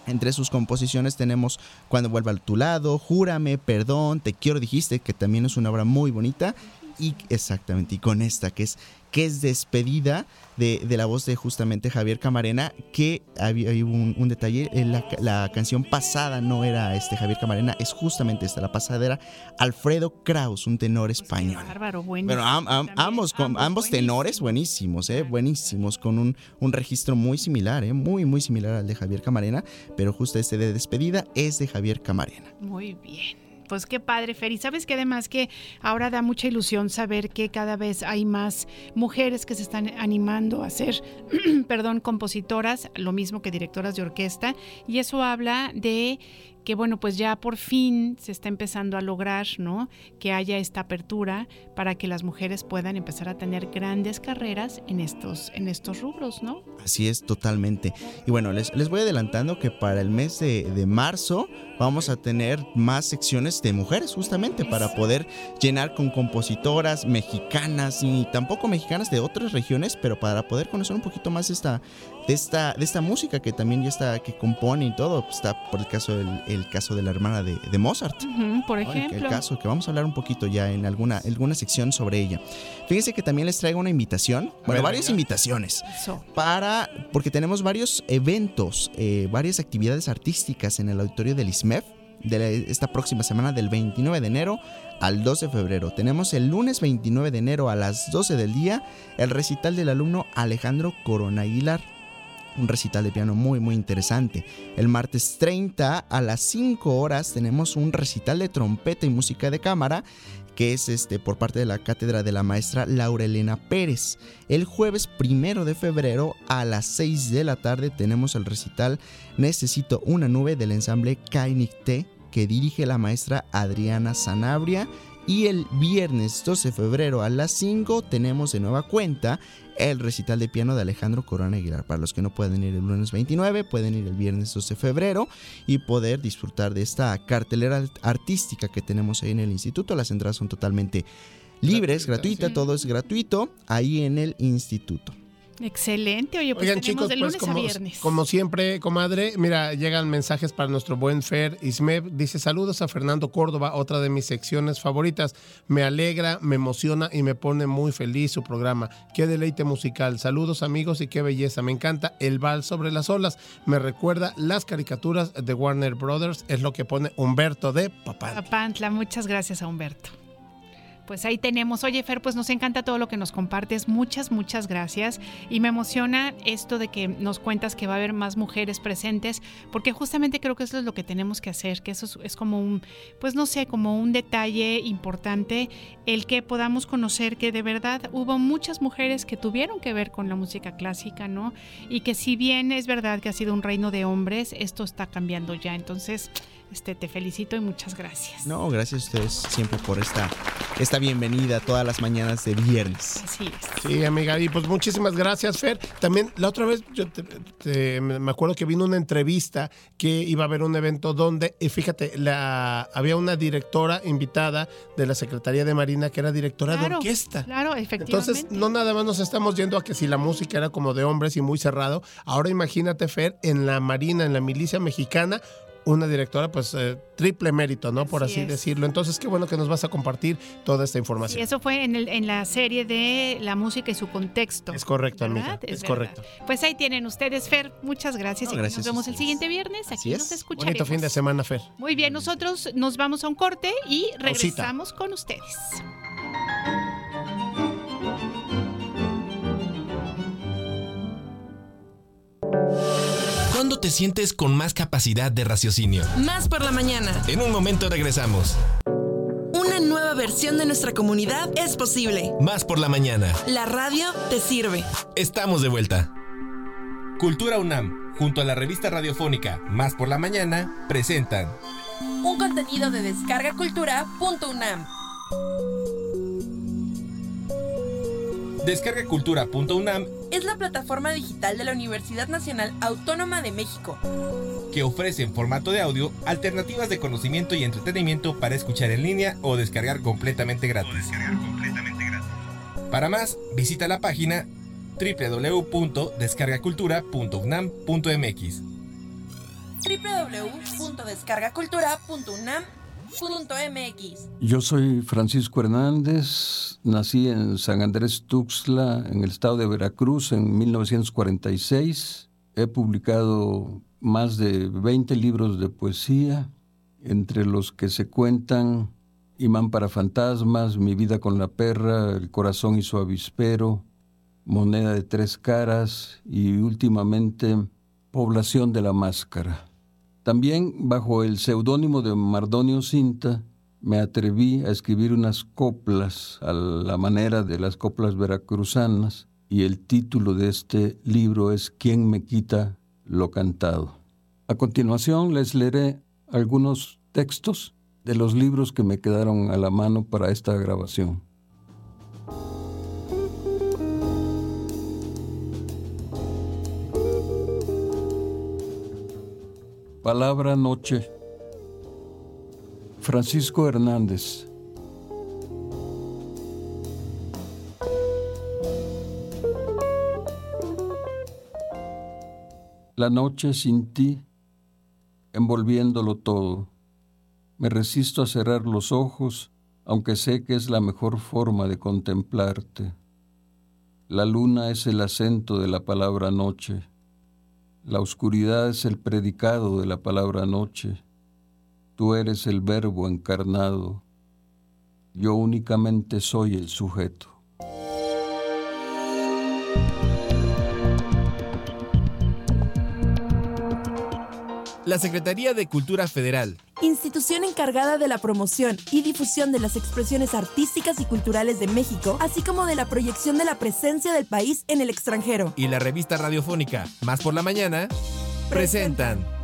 entre sus composiciones tenemos Cuando vuelva a tu lado, Júrame, Perdón, Te quiero dijiste, que también es una obra muy bonita. Y exactamente, y con esta que es que es despedida de, la voz de justamente Javier Camarena, que había, un, un, detalle, eh, la, la, canción pasada no era este Javier Camarena, es justamente esta, la pasada era Alfredo Kraus, un tenor pues español. bárbaro, Bueno, ambos, con, ambos tenores buenísimos, eh, buenísimos, con un, un registro muy similar, eh, muy, muy similar al de Javier Camarena, pero justo este de despedida es de Javier Camarena. Muy bien pues qué padre, Fer. Sabes que además que ahora da mucha ilusión saber que cada vez hay más mujeres que se están animando a ser, [clears throat] perdón, compositoras, lo mismo que directoras de orquesta. Y eso habla de que bueno, pues ya por fin se está empezando a lograr, ¿no? Que haya esta apertura para que las mujeres puedan empezar a tener grandes carreras en estos, en estos rubros, ¿no? Así es, totalmente. Y bueno, les, les voy adelantando que para el mes de, de marzo vamos a tener más secciones de mujeres, justamente, para poder llenar con compositoras mexicanas y tampoco mexicanas de otras regiones, pero para poder conocer un poquito más esta, de esta, de esta música que también ya está, que compone y todo. Está por el caso del el caso de la hermana de, de Mozart. por ejemplo. El, caso que vamos a hablar un poquito ya en alguna, alguna sección sobre ella. Fíjense que también les traigo una invitación, bueno, varias invitaciones. Para, porque tenemos varios eventos, eh, varias actividades artísticas en el auditorio del ISMEF de esta próxima semana del 29 de enero al 12 de febrero. Tenemos el lunes 29 de enero a las 12 del día el recital del alumno Alejandro Corona Aguilar un recital de piano muy muy interesante. El martes 30 a las 5 horas tenemos un recital de trompeta y música de cámara que es este por parte de la cátedra de la maestra Laura Elena Pérez. El jueves primero de febrero a las 6 de la tarde tenemos el recital Necesito una nube del ensamble Kainik T que dirige la maestra Adriana Sanabria y el viernes 12 de febrero a las 5 tenemos de nueva cuenta el recital de piano de Alejandro Corona Aguilar. Para los que no pueden ir el lunes 29, pueden ir el viernes 12 de febrero y poder disfrutar de esta cartelera artística que tenemos ahí en el instituto. Las entradas son totalmente libres, gratuitas, todo es gratuito ahí en el instituto. Excelente, oye, pues tenemos chicos, de lunes pues como, a viernes. Como siempre, comadre, mira, llegan mensajes para nuestro buen Fer Ismev. Dice, saludos a Fernando Córdoba, otra de mis secciones favoritas. Me alegra, me emociona y me pone muy feliz su programa. Qué deleite musical. Saludos amigos y qué belleza. Me encanta el bal sobre las olas. Me recuerda las caricaturas de Warner Brothers. Es lo que pone Humberto de Papantla. Papantla, muchas gracias a Humberto. Pues ahí tenemos. Oye, Fer, pues nos encanta todo lo que nos compartes. Muchas, muchas gracias. Y me emociona esto de que nos cuentas que va a haber más mujeres presentes, porque justamente creo que eso es lo que tenemos que hacer, que eso es, como un, pues no sé, como un detalle importante, el que podamos conocer que de verdad hubo muchas mujeres que tuvieron que ver con la música clásica, ¿no? Y que si bien es verdad que ha sido un reino de hombres, esto está cambiando ya. Entonces, este, te felicito y muchas gracias. No, gracias a ustedes siempre por esta, esta bienvenida todas las mañanas de viernes. Así es. Sí, amiga, y pues muchísimas gracias, Fer. También la otra vez yo me acuerdo que vino una entrevista que iba a haber un evento donde, y fíjate, la, había una directora invitada de la Secretaría de Marina que era directora de orquesta. Claro, efectivamente. Entonces, no nada más nos estamos yendo a que si la música era como de hombres y muy cerrado, ahora imagínate, Fer, en la Marina, en la milicia mexicana, una directora, pues eh, triple mérito, ¿no? Por así, decirlo. Entonces, qué bueno que nos vas a compartir toda esta información. Y eso fue en, el, en la serie de la música y su contexto. Es correcto, amiga. Es, correcto. Pues ahí tienen ustedes, Fer. Muchas gracias. y nos vemos el siguiente viernes. Aquí nos escucharemos. Bonito fin de semana, Fer. Muy bien, nosotros nos vamos a un corte y regresamos con ustedes. ¿Cuándo te sientes con más capacidad de raciocinio? Más por la mañana. En un momento regresamos. Una nueva versión de nuestra comunidad es posible. Más por la mañana. La radio te sirve. Estamos de vuelta. Cultura UNAM, junto a la revista radiofónica Más por la mañana, presentan un contenido de descargacultura.unam. Descargacultura.unam es la plataforma digital de la Universidad Nacional Autónoma de México, que ofrece en formato de audio alternativas de conocimiento y entretenimiento para escuchar en línea o descargar completamente gratis. Para más, visita la página www.descargacultura.unam.mx yo soy Francisco Hernández, nací en San Andrés Tuxtla, en el estado de Veracruz, en 1946. He publicado más de 20 libros de poesía, entre los que se cuentan Imán para fantasmas, Mi vida con la perra, El corazón y su avispero, Moneda de tres caras y últimamente Población de la máscara. También bajo el seudónimo de Mardonio Cinta me atreví a escribir unas coplas a la manera de las coplas veracruzanas y el título de este libro es ¿Quién me quita lo cantado? A continuación les leeré algunos textos de los libros que me quedaron a la mano para esta grabación. Palabra Noche. Francisco Hernández. La noche sin ti, envolviéndolo todo. Me resisto a cerrar los ojos, aunque sé que es la mejor forma de contemplarte. La luna es el acento de la palabra noche la oscuridad es el predicado de la palabra noche. Tú eres el verbo encarnado. Yo únicamente soy el sujeto. La Secretaría de Cultura Federal institución encargada de la promoción y difusión de las expresiones artísticas y culturales de México, así como de la proyección de la presencia del país en el extranjero. Y la revista radiofónica Más por la Mañana presentan.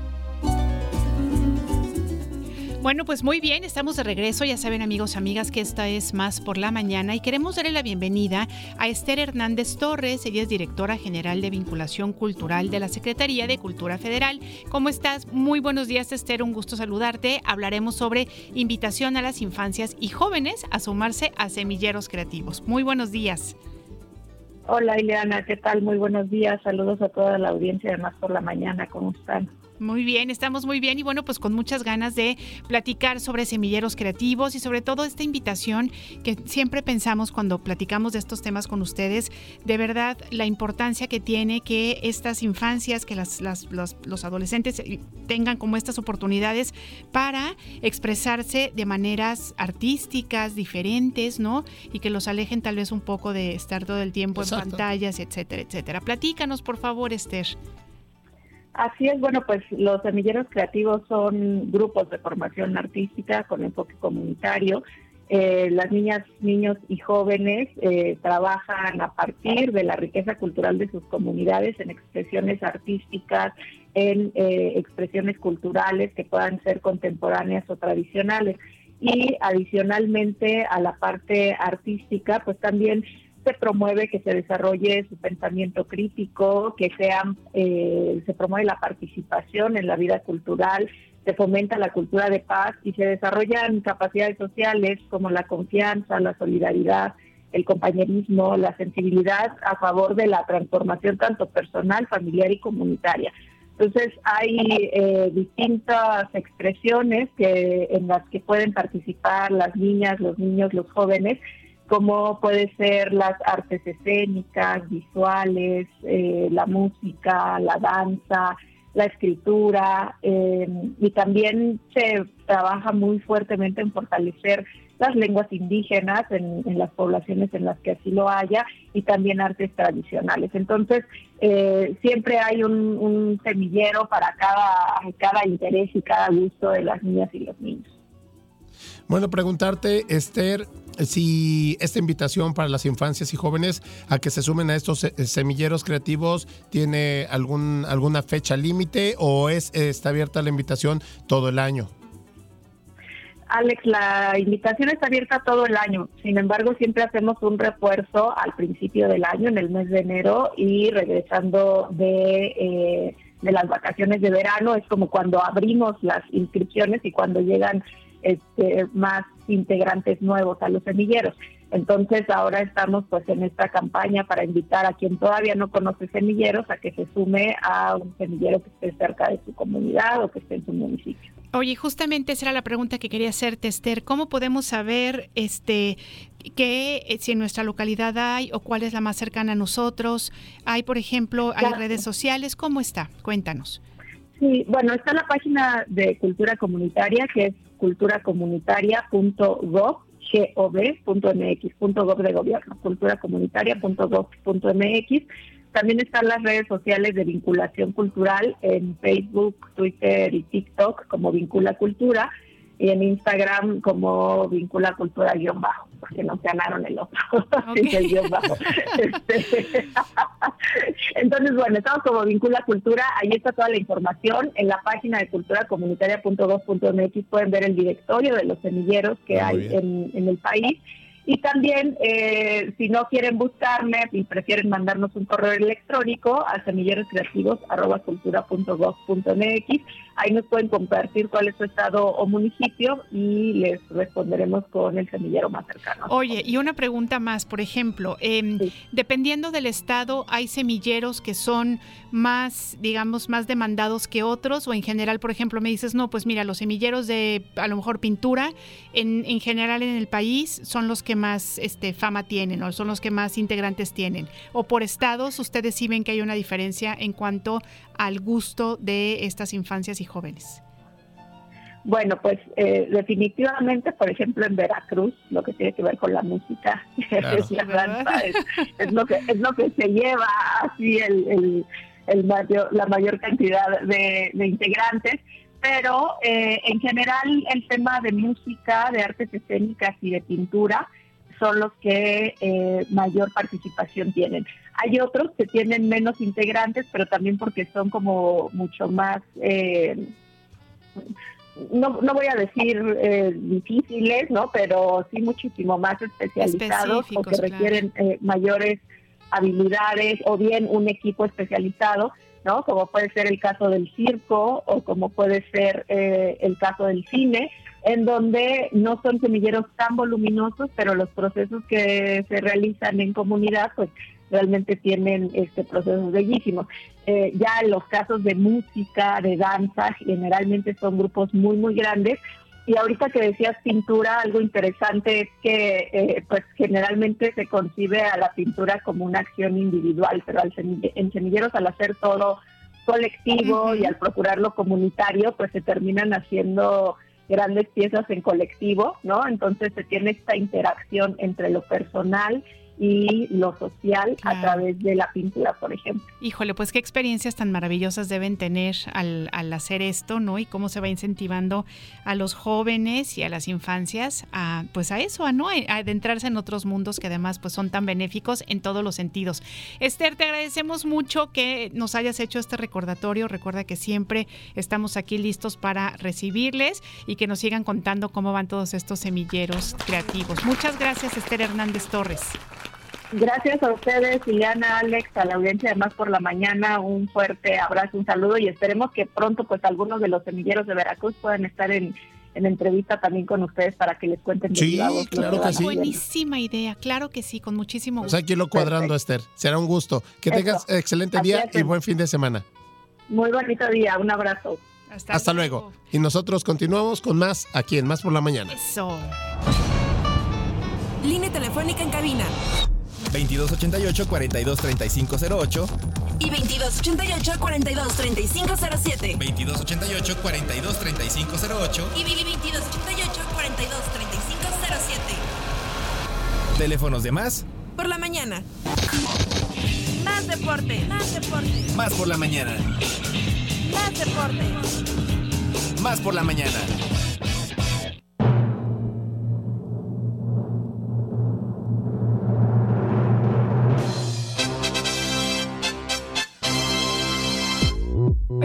Bueno, pues muy bien, estamos de regreso. Ya saben, amigos, amigas, que esta es más por la mañana y queremos darle la bienvenida a Esther Hernández Torres. Ella es directora general de vinculación cultural de la Secretaría de Cultura Federal. ¿Cómo estás? Muy buenos días, Esther. Un gusto saludarte. Hablaremos sobre invitación a las infancias y jóvenes a sumarse a semilleros creativos. Muy buenos días. Hola, Ileana, ¿qué tal? Muy buenos días. Saludos a toda la audiencia de Más por la Mañana. ¿Cómo están? Muy bien, estamos muy bien y bueno, pues con muchas ganas de platicar sobre semilleros creativos y sobre todo esta invitación que siempre pensamos cuando platicamos de estos temas con ustedes, de verdad la importancia que tiene que estas infancias, que las, los, adolescentes tengan como estas oportunidades para expresarse de maneras artísticas, diferentes, ¿no? Y que los alejen tal vez un poco de estar todo el tiempo en pantallas, etcétera, etcétera. Platícanos, por favor, Esther. Así es, bueno, pues los semilleros creativos son grupos de formación artística con enfoque comunitario. Eh, las niñas, niños y jóvenes eh, trabajan a partir de la riqueza cultural de sus comunidades en expresiones artísticas, en eh, expresiones culturales que puedan ser contemporáneas o tradicionales. Y adicionalmente a la parte artística, pues también se promueve que se desarrolle su pensamiento crítico, que sean, eh, se promueve la participación en la vida cultural, se fomenta la cultura de paz y se desarrollan capacidades sociales como la confianza, la solidaridad, el compañerismo, la sensibilidad a favor de la transformación tanto personal, familiar y comunitaria. Entonces hay eh, distintas expresiones que en las que pueden participar las niñas, los niños, los jóvenes como puede ser las artes escénicas, visuales, eh, la música, la danza, la escritura, em, y también se trabaja muy fuertemente en fortalecer las lenguas indígenas en, las poblaciones en las que así lo haya y también artes tradicionales. Entonces, eh, siempre hay un, un semillero para cada, cada interés y cada gusto de las niñas y los niños. Bueno, preguntarte, Esther, si esta invitación para las infancias y jóvenes a que se sumen a estos semilleros creativos tiene algún, alguna fecha límite o es está abierta la invitación todo el año. Alex, la invitación está abierta todo el año. Sin embargo, siempre hacemos un refuerzo al principio del año, en el mes de enero, y regresando de, eh, de las vacaciones de verano, es como cuando abrimos las inscripciones y cuando llegan este, más integrantes nuevos a los semilleros. Entonces ahora estamos pues en esta campaña para invitar a quien todavía no conoce semilleros a que se sume a un semillero que esté cerca de su comunidad o que esté en su municipio. Oye, justamente esa era la pregunta que quería hacerte, Esther. ¿Cómo podemos saber este qué eh, si en nuestra localidad hay o cuál es la más cercana a nosotros? Hay, por ejemplo, hay redes sociales. ¿Cómo está? Cuéntanos. Sí, bueno, está la página de Cultura Comunitaria que es culturacomunitaria.gov gov.mx, .gov de gobierno, culturacomunitaria.gov.mx. También están las redes sociales de vinculación cultural en Facebook, Twitter y TikTok como Vincula Cultura y en Instagram como Vincula Cultura guion bajo, porque nos ganaron el otro. [laughs] Este, [laughs] entonces, bueno, estamos como Vincula Cultura, ahí está toda la información. En la página de culturacomunitaria.gov.mx pueden ver el directorio de los semilleros que hay en, en el país y también, eh, si no quieren buscarme y prefieren mandarnos un correo electrónico a semilleroscreativos.cultura.gov.mx, ahí nos pueden compartir cuál es su estado o municipio y les responderemos con el semillero más cercano. Oye, y una pregunta más, por ejemplo, em, dependiendo del estado, ¿hay semilleros que son más, digamos, más demandados que otros? O en general, por ejemplo, me dices, no, pues mira, los semilleros de a lo mejor pintura, en, en general en el país, son los que más este, fama tienen o son los que más integrantes tienen? ¿O por estados ustedes sí ven que hay una diferencia en cuanto al gusto de estas infancias y jóvenes? Bueno, pues eh, definitivamente, por ejemplo, en Veracruz, lo que tiene que ver con la música [laughs] es, lo que, es lo que se lleva así el, el, mayor, la mayor cantidad de, integrantes pero eh, en general el tema de música, de artes escénicas y de pintura son los que eh, mayor participación tienen. Hay otros que tienen menos integrantes, pero también porque son como mucho más, eh, no, no voy a decir eh, difíciles, ¿no? Pero sí muchísimo más especializados o que requieren mayores habilidades o bien un equipo especializado. ¿no? Como puede ser el caso del circo o como puede ser el caso del cine, en donde no son semilleros tan voluminosos, pero los procesos que se realizan en comunidad pues realmente tienen este procesos bellísimos. Eh, ya los casos de música, de danza, generalmente son grupos muy, muy grandes. Y ahorita que decías pintura, algo interesante es que eh, pues generalmente se concibe a la pintura como una acción individual, pero al en semilleros al hacer todo colectivo y al procurarlo comunitario, pues se terminan haciendo grandes piezas en colectivo, ¿no? Entonces se tiene esta interacción entre lo personal y lo social a través de la pintura, por ejemplo. Híjole, pues qué experiencias tan maravillosas deben tener al, al, hacer esto, ¿no? Y cómo se va incentivando a los jóvenes y a las infancias a, pues a eso, a no a adentrarse en otros mundos que además pues son tan benéficos en todos los sentidos. Esther, te agradecemos mucho que nos hayas hecho este recordatorio. Recuerda que siempre estamos aquí listos para recibirles y que nos sigan contando cómo van todos estos semilleros creativos. Muchas gracias, Esther Hernández Torres. Gracias a ustedes, Ileana, Alex, a la audiencia de Más por la Mañana, un fuerte abrazo, un saludo y esperemos que pronto pues algunos de los semilleros de Veracruz puedan estar en, en entrevista también con ustedes para que les cuenten. Sí, claro que, sí. Buenísima idea, claro que sí, con muchísimo gusto. aquí lo cuadrando, Esther. Será un gusto. Que tengas excelente día y buen fin de semana. Muy bonito día, un abrazo. Hasta, luego. Y nosotros continuamos con más aquí en Más por la Mañana. Eso. Línea telefónica en cabina 2288-423508 y 2288-423507. 2288-423508 y 2288-423507. Teléfonos de más por la mañana. Más deporte, más deporte. Más por la mañana. Más deporte. Más por la mañana.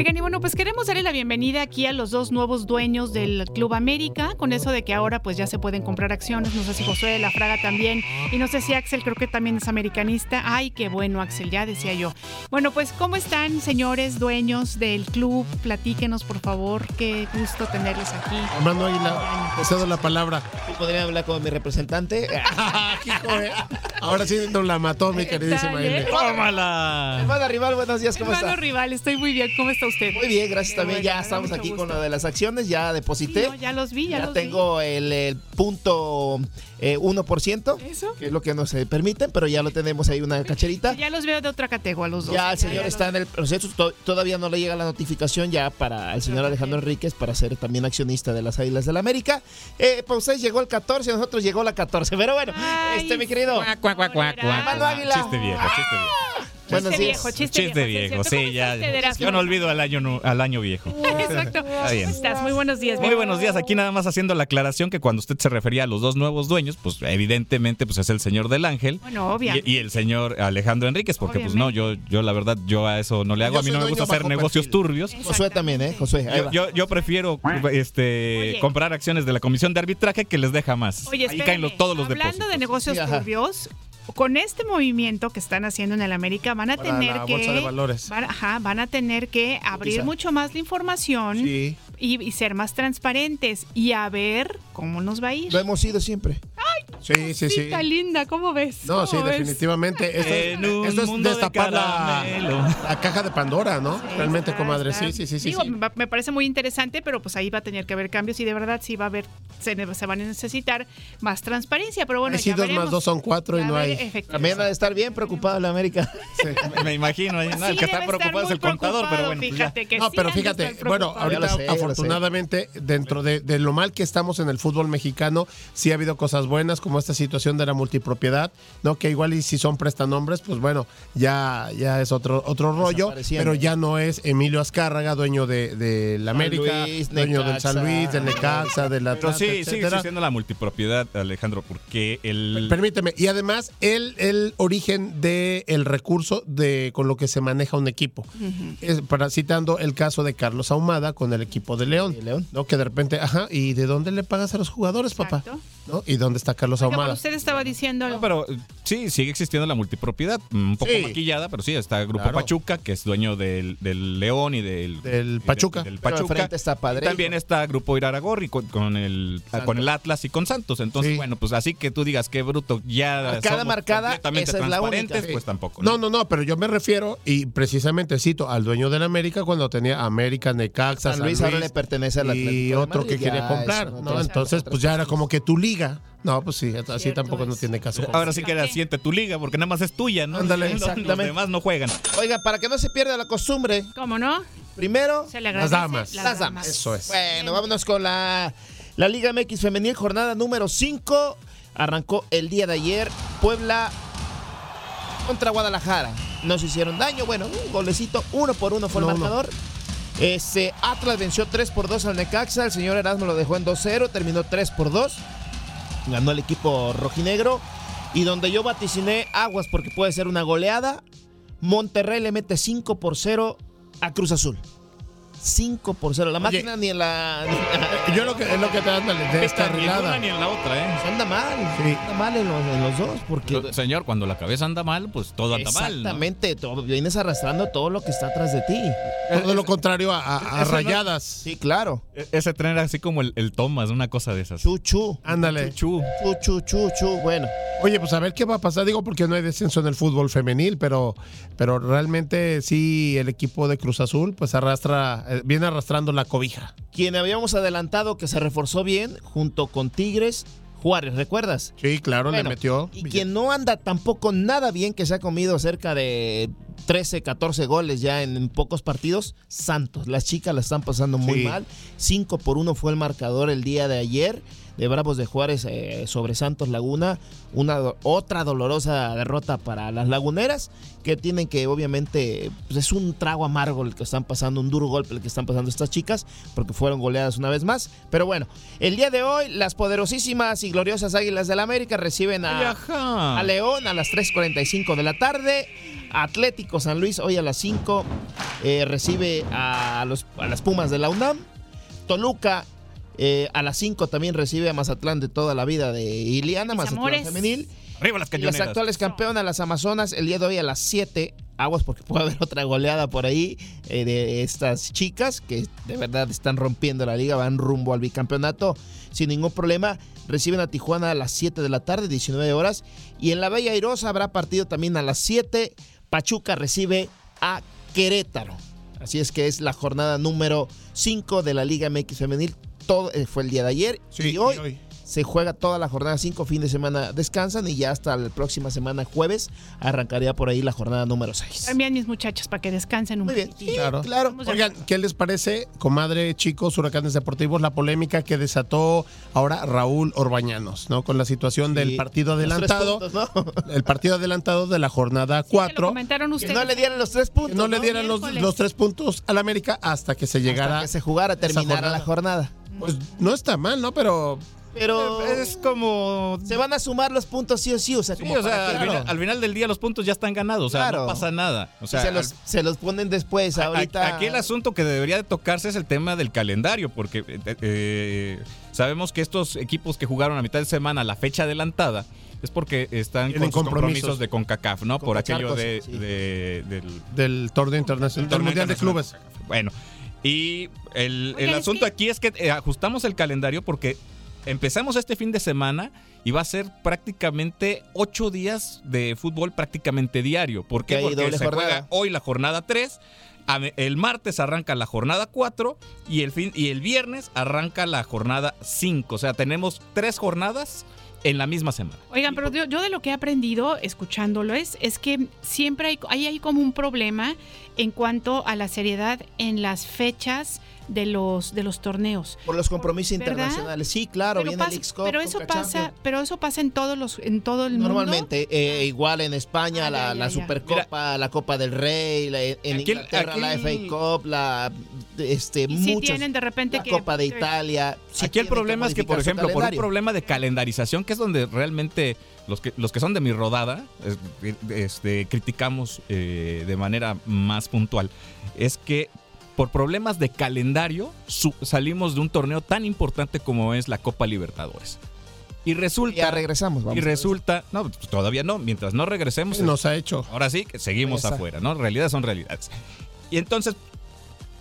Oigan, y bueno, pues queremos darle la bienvenida aquí a los dos nuevos dueños del Club América, con eso de que ahora pues ya se pueden comprar acciones, no sé si Josué de la Fraga también, y no sé si Axel creo que también es americanista. Ay, qué bueno Axel, ya decía yo. Bueno, pues ¿cómo están señores dueños del club? Platíquenos por favor, qué gusto tenerles aquí. Armando Águila, cedo la palabra. ¿Podría hablar con mi representante? [laughs] ahora sí nos la mató mi queridísima ¿eh? ¡Tómala! Hermano Rival, buenos días, ¿cómo Hermano Rival, estoy muy bien, ¿cómo está usted? Muy bien, gracias también. ya estamos aquí con lo de las acciones, ya deposité. ya los vi, ya, ya tengo El, punto 1%, eh, ¿Eso? que es lo que nos permiten, pero ya lo tenemos ahí una cacherita. Ya los veo de otra categoría los dos. Ya el señor está en el proceso, todavía no le llega la notificación ya para el señor Alejandro Enríquez para ser también accionista de las Águilas del la América. Eh, para ustedes llegó el 14, a nosotros llegó la 14, pero bueno, este mi querido. Cuac, cuac, cuac, Chiste viejo, chiste viejo. Chiste viejo, chiste, viejo. Sí, ya. Yo no olvido al año, al año viejo. [laughs] Exacto. ¿Cómo estás? Muy buenos días. Muy buenos días. Aquí nada más haciendo la aclaración que cuando usted se refería a los dos nuevos dueños, pues evidentemente pues es el señor del Ángel. Bueno, obviamente. Y, el señor Alejandro Enríquez, porque pues no, yo, yo la verdad, yo a eso no le hago. a mí no me gusta hacer negocios turbios. Josué también, ¿eh? Josué. Yo, yo, prefiero este comprar acciones de la comisión de arbitraje que les deja más. Oye, Ahí caen todos los depósitos. Hablando de negocios turbios, con este movimiento que están haciendo en el América van a tener que Van, a tener que abrir mucho más la información y, ser más transparentes y a ver cómo nos va a ir. Lo hemos sido siempre. Ay, sí, sí, sí. linda, ¿cómo ves? No, sí, definitivamente. Esto, es, destapar la, caja de Pandora, ¿no? Realmente, comadre. Sí, sí, sí, sí, Me parece muy interesante, pero pues ahí va a tener que haber cambios y de verdad sí va a haber, se, van a necesitar más transparencia. Pero bueno, sí, dos más dos son cuatro y no hay también va a estar bien preocupado la América. Me imagino. el que está preocupado es el contador, pero bueno. Pues no, pero fíjate, bueno, ahorita afortunadamente, dentro de, lo mal que estamos en el fútbol mexicano, sí ha habido cosas buenas, como esta situación de la multipropiedad, ¿no? Que igual y si son prestanombres, pues bueno, ya, ya es otro, otro rollo, pero ya no es Emilio Azcárraga, dueño de, la América, dueño del San Luis, del Necaxa, de la Pero sí, sigue siendo la multipropiedad, Alejandro, porque el... Permíteme, y además el, el origen del el recurso de con lo que se maneja un equipo. para, citando el caso de Carlos Ahumada con el equipo de León, ¿no? Que de repente, ajá, ¿y de dónde le pagas a los jugadores, papá? ¿No? ¿Y dónde está Carlos ahumada. Usted estaba diciendo. No, pero sí, sigue existiendo la multipropiedad, un poco Sí. maquillada, pero sí, está el Grupo Claro. Pachuca, que es dueño del, del León y del, Del y de- Pachuca. del Pero Pachuca. enfrente está Padre. Y también está Grupo Iraragorri con, con el, con el Atlas y con Santos. Entonces, Sí. bueno, pues así que tú digas qué bruto, ya Marcada, somos marcada, completamente esa es la única. pues tampoco. No, no, no, pero yo me refiero, y precisamente cito al dueño del América cuando tenía América, Necaxa, San Luis ahora le pertenece al Atlético y de otro Madrid, que quería comprar, eso no Entonces, pues ya era como que tu liga. No, pues sí, así tampoco no tiene caso. Ahora sí que era siente tu liga, porque nada más es tuya, ¿no? Ándale. Los- Los Exactamente. demás no juegan. Oiga, para que no se pierda la costumbre, ¿Cómo no? primero Se le Las damas. las damas. Eso es. Bueno, vámonos con la, la Liga MX Femenil, jornada número 5. Arrancó el día de ayer. Puebla contra Guadalajara. No se hicieron daño. Bueno, un golecito, uno por uno fue el No, no. marcador. Este, Atlas venció 3 por 2 al Necaxa. El señor Erasmo lo dejó en 2-0. Terminó 3 por 2. Ganó el equipo rojinegro. Y donde yo vaticiné aguas porque puede ser una goleada. Monterrey le mete 5 por 0 a Cruz Azul. 5 por 0. La máquina ni en la. Yo lo que es lo que te anda de Ni en descarrilada. una ni en la otra, ¿eh? Anda mal. Sí. Anda mal en los, en los dos. Porque. Señor, cuando la cabeza anda mal, pues todo anda mal. ¿no? Exactamente. todo- vienes arrastrando todo lo que está atrás de ti. Todo lo contrario a, a- a Eso no- rayadas. Sí, claro. E- Ese tren era así como el, el Thomas, una cosa de esas. Chuchu. Ándale. Chu. Chuchu, chuchu. Bueno. Oye, pues a ver qué va a pasar. Digo, porque no hay descenso en el fútbol femenil, pero, pero realmente sí el equipo de Cruz Azul, pues arrastra, viene arrastrando la cobija. Quien habíamos adelantado que se reforzó bien junto con Tigres, Juárez, ¿recuerdas? Sí, claro, Bueno, le metió. Y quien no anda tampoco nada bien, que se ha comido cerca de 13, 14 goles ya en, en pocos partidos, Santos. Las chicas la están pasando muy Sí. mal. 5 por 1 fue el marcador el día de ayer de Bravos de Juárez eh, sobre Santos Laguna. Una otra dolorosa derrota para las laguneras que tienen que obviamente pues es un trago amargo el que están pasando, un duro golpe el que están pasando estas chicas porque fueron goleadas una vez más. Pero bueno, el día de hoy las poderosísimas y gloriosas Águilas del América reciben a León a las 3.45 de la tarde. Atlético San Luis hoy a las 5 eh, recibe a, los, a las Pumas de la UNAM. Toluca eh, a las 5 también recibe a Mazatlán de toda la vida de Iliana, Mis Mazatlán amores. femenil. Arriba las Y las cañoneras. actuales campeonas, las Amazonas, el día de hoy a las 7. Aguas porque puede haber otra goleada por ahí eh, de estas chicas que de verdad están rompiendo la liga, van rumbo al bicampeonato sin ningún problema. Reciben a Tijuana a las 7 de la tarde, 19 horas. Y en la Bella Airosa habrá partido también a las 7. Pachuca recibe a Querétaro. Así es que es la jornada número 5 de la Liga MX Femenil. Todo eh, fue el día de ayer. Sí, y hoy y hoy. Se juega toda la jornada 5, fin de semana descansan y ya hasta la próxima semana, jueves, arrancaría por ahí la jornada número 6. También mis muchachos para que descansen un Muy bien, sí, Claro. claro. Oigan, ¿qué les parece, comadre, chicos, huracanes deportivos, la polémica que desató ahora Raúl Orbañanos, ¿no? Con la situación del Sí, partido adelantado, puntos, ¿no? [laughs] el partido adelantado de la jornada Sí, que lo 4. comentaron Que ustedes. no le dieran los tres puntos. no le dieran los, los tres puntos al América hasta que se llegara. Hasta que se jugara, terminara la jornada. Pues no está mal, ¿no? Pero Pero Es como. se van a sumar los puntos sí o sí. O sea, Sí, como o sea, para al, que- final, al final del día los puntos ya están ganados, o sea, Claro. no pasa nada. O sea, se, los, se los ponen después. a- a- Ahorita. aquí el asunto que debería de tocarse es el tema del calendario, porque eh, eh, sabemos que estos equipos que jugaron a mitad de semana la fecha adelantada es porque están con compromisos. compromisos de CONCACAF, ¿no? Con Por aquello de, sí. de- del del torneo internacional, del Mundial de Clubes. Bueno, y el, el asunto que- aquí es que eh, ajustamos el calendario porque empezamos este fin de semana y va a ser prácticamente ocho días de fútbol prácticamente diario. ¿Por qué? Porque doble se jornada. juega hoy la jornada 3. El martes arranca la jornada 4 y el, fin, y el viernes arranca la jornada 5. O sea, tenemos tres jornadas en la misma semana. Oigan, pero yo, yo de lo que he aprendido escuchándolo es, es que siempre hay, hay, hay como un problema en cuanto a la seriedad en las fechas de los, de los torneos. Por los compromisos ¿Verdad? internacionales. Sí, claro, pero, viene pasa- el X-Cup, pero eso pasa, Champions. pero eso pasa en todos los, en todo el mundo. Normalmente, eh, igual en España, Ah, la, ya, la ya. Supercopa, la Copa del Rey, la- en Aquí Inglaterra la FA Cup, la este Y sí muchas- tienen de repente la que- Copa de Italia. sí Aquí el tienen problema es que, por ejemplo, por un problema de calendarización, que es donde realmente los que, los que son de mi rodada es- este, criticamos eh, de manera más puntual, es que por problemas de calendario salimos de un torneo tan importante como es la Copa Libertadores. Y resulta. Ya regresamos, vamos. Y resulta. No, todavía no. Mientras no regresemos. Nos ha hecho. Ahora sí que seguimos Esa. afuera, ¿no? Realidades son realidades. Y entonces,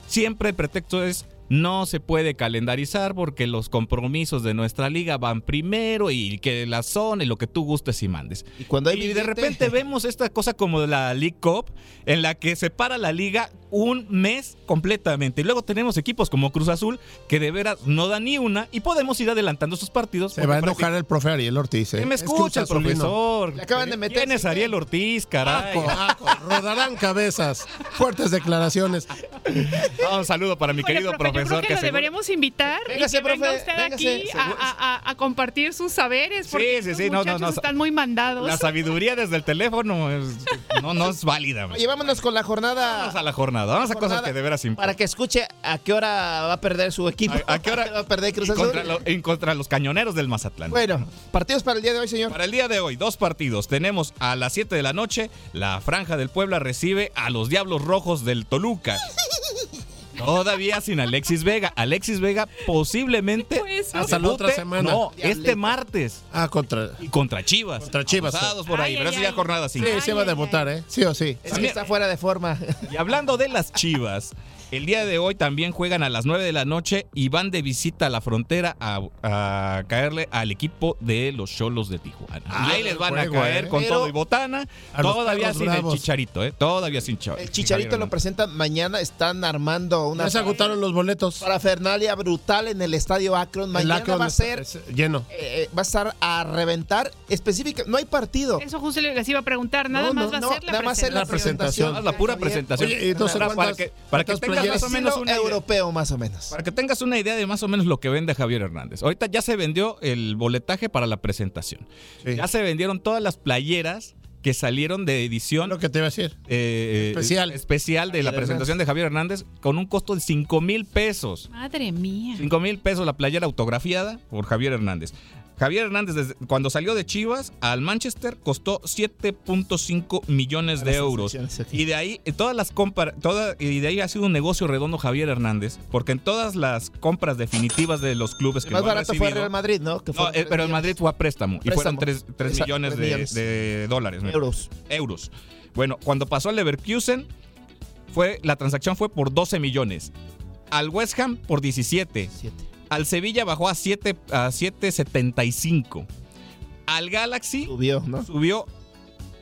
siempre el pretexto es. No se puede calendarizar porque los compromisos de nuestra liga van primero y que la zona y lo que tú gustes y mandes. Y cuando hay Y de repente vemos esta cosa como de la League Cup, en la que se para la liga un mes completamente. Y luego tenemos equipos como Cruz Azul, que de veras no dan ni una, y podemos ir adelantando sus partidos. Se va a enojar el profe Ariel Ortiz. ¿eh? ¿Qué me Es escucha el profesor? Le acaban de meter ¿Quién es Ariel Ortiz, caray? Aco, aco, rodarán cabezas. Fuertes declaraciones. [laughs] Un saludo para mi Oye, querido profe, yo profesor. creo que, lo seguro- deberíamos invitar Véngase, y que venga usted véngase. aquí a, a- a- a compartir sus saberes porque Sí, sí, estos sí, no, no, muchachos no. están muy mandados. La sabiduría desde el teléfono es- no, no es válida. man. Oye, vámonos con la jornada. Vamos a la jornada, vamos a cosas que de veras importan. Para que escuche a qué hora va a perder su equipo. ¿A, a qué hora [laughs] va a perder Cruz Azul? contra, lo- en contra los cañoneros del Mazatlán. Bueno, partidos para el día de hoy, señor. Para el día de hoy, dos partidos. Tenemos a las 7 de la noche, la Franja del Puebla recibe a los Diablos Rojos del Toluca. Todavía sin Alexis Vega. Alexis Vega posiblemente Pues, Hasta la otra semana. No, este martes. Ah, contra. Y contra Chivas. Contra Chivas, Acusados por ahí, Ay, pero ay, eso ya ay. jornada 5. Sí, se va a debutar, ¿eh? Sí o sí. Es que está fuera de forma. Y hablando de las Chivas, el día de hoy también juegan a las 9 de la noche y van de visita a la frontera a, a caerle al equipo de los Cholos de Tijuana. Ah, Ahí les van a caer ¿eh? con Pero- todo y botana. Todavía sin bravos. el chicharito, ¿eh? Todavía sin Cha- El Chicharito lo presentan mañana. Están armando una Ya se agotaron los boletos. parafernalia brutal en el estadio Akron. El Mañana Akron va a ser. lleno. eh, va a estar a reventar específica. No hay partido. Eso justo les iba a preguntar, nada No, más no, va a no, ser la nada más presentación. la presentación. Haz la pura presentación. Oye, sé para, que, para que tengas más o menos idea. europeo, más o menos. Para que tengas una idea de más o menos lo que vende Javier Hernández. Ahorita ya se vendió el boletaje para la presentación. Sí. Ya se vendieron todas las playeras que salieron de edición Lo que te iba a decir. eh, Especial. especial de la presentación de Javier Hernández con un costo de 5 mil pesos. Madre mía. 5 mil pesos la playera autografiada por Javier Hernández. Javier Hernández, desde cuando salió de Chivas al Manchester, costó 7.5 millones de euros. Y de ahí, eh, todas las compras, toda, y de ahí ha sido un negocio redondo Javier Hernández, porque en todas las compras definitivas de los clubes El que más lo han barato fue recibido- Real Madrid, ¿no? Que No, fueron eh, pero el. Madrid fue a préstamo, y fueron Préstamo. 3, Exacto, millones, tres de, millones. de dólares. Euros. euros. Bueno, cuando pasó al Leverkusen, fue, la transacción fue por 12 millones. Al West Ham por 17. Siete. Al Sevilla bajó a 7 a 7.75. Al Galaxy Subió, ¿no? subió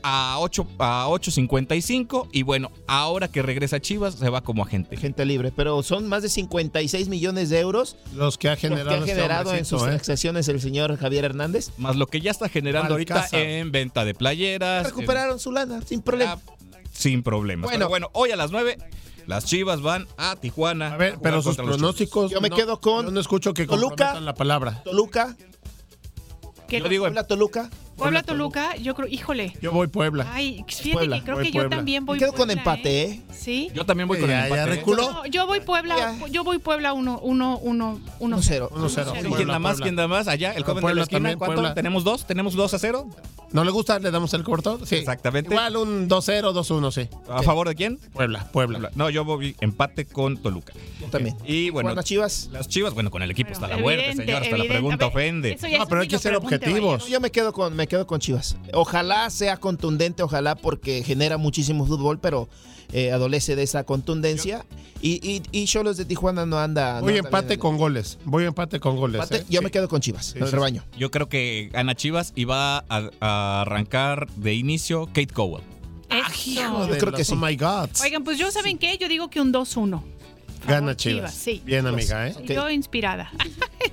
a 8 a 8.55 y bueno, ahora que regresa a Chivas se va como agente. Gente libre. Pero son más de 56 millones de euros Los que ha los que generado, ha este generado en hombrecito, sus ¿eh? transacciones el señor Javier Hernández. Más lo que ya está generando ahorita en venta de playeras. Recuperaron su lana sin en- problema. sin problemas. Bueno. Pero bueno, hoy a las 9 las Chivas van a Tijuana. A ver, pero sus pronósticos. Yo me no- quedo con yo no escucho que Toluca. la palabra. Toluca, ¿Qué- Yo digo, Puebla, Toluca. Puebla Toluca, yo creo, híjole. Yo voy Puebla. Ay, fíjate Puebla, que creo voy que yo Puebla. también voy Me quedo con Puebla, empate, ¿eh? Sí. yo también voy con Ya, el ya empate. ¿eh? reculó. No, yo voy Puebla, Ya. yo voy Puebla 1 1 1 1 1-0. 1-0. ¿Quién Puebla, da más? Puebla. ¿Quién da más? Allá, el joven de Puebla la esquina. también, ¿Cuánto? Puebla. ¿Tenemos dos? ¿Tenemos dos a cero? ¿No le gusta? ¿Le damos el cobertor? Sí. Exactamente. Igual un 2-0, 2-1, sí. ¿A favor de quién? Puebla, Puebla. No, yo voy empate con Toluca. Yo también. Y bueno, Juana Chivas. las Chivas, bueno, con el equipo está la Evidente, muerte, señor. Hasta la pregunta ofende. No, pero hay que ser objetivos. Yo me quedo con me quedo con Chivas. Ojalá sea contundente, ojalá porque genera muchísimo fútbol, pero eh, adolece de esa contundencia. Y, y, y Cholos de Tijuana no anda. no Voy anda empate bien. con goles. Voy empate con goles. Empate, ¿eh? Yo Sí. me quedo con Chivas, Sí, el sí, rebaño. Yo creo que gana Chivas y va a, a arrancar de inicio Kate Cowell. Eso. Yo creo que sí. Oh my God. Oigan, pues yo saben qué, yo digo que un 2-1. Gana Chivas. sí. Bien, amiga, ¿eh? Yo inspirada. [laughs]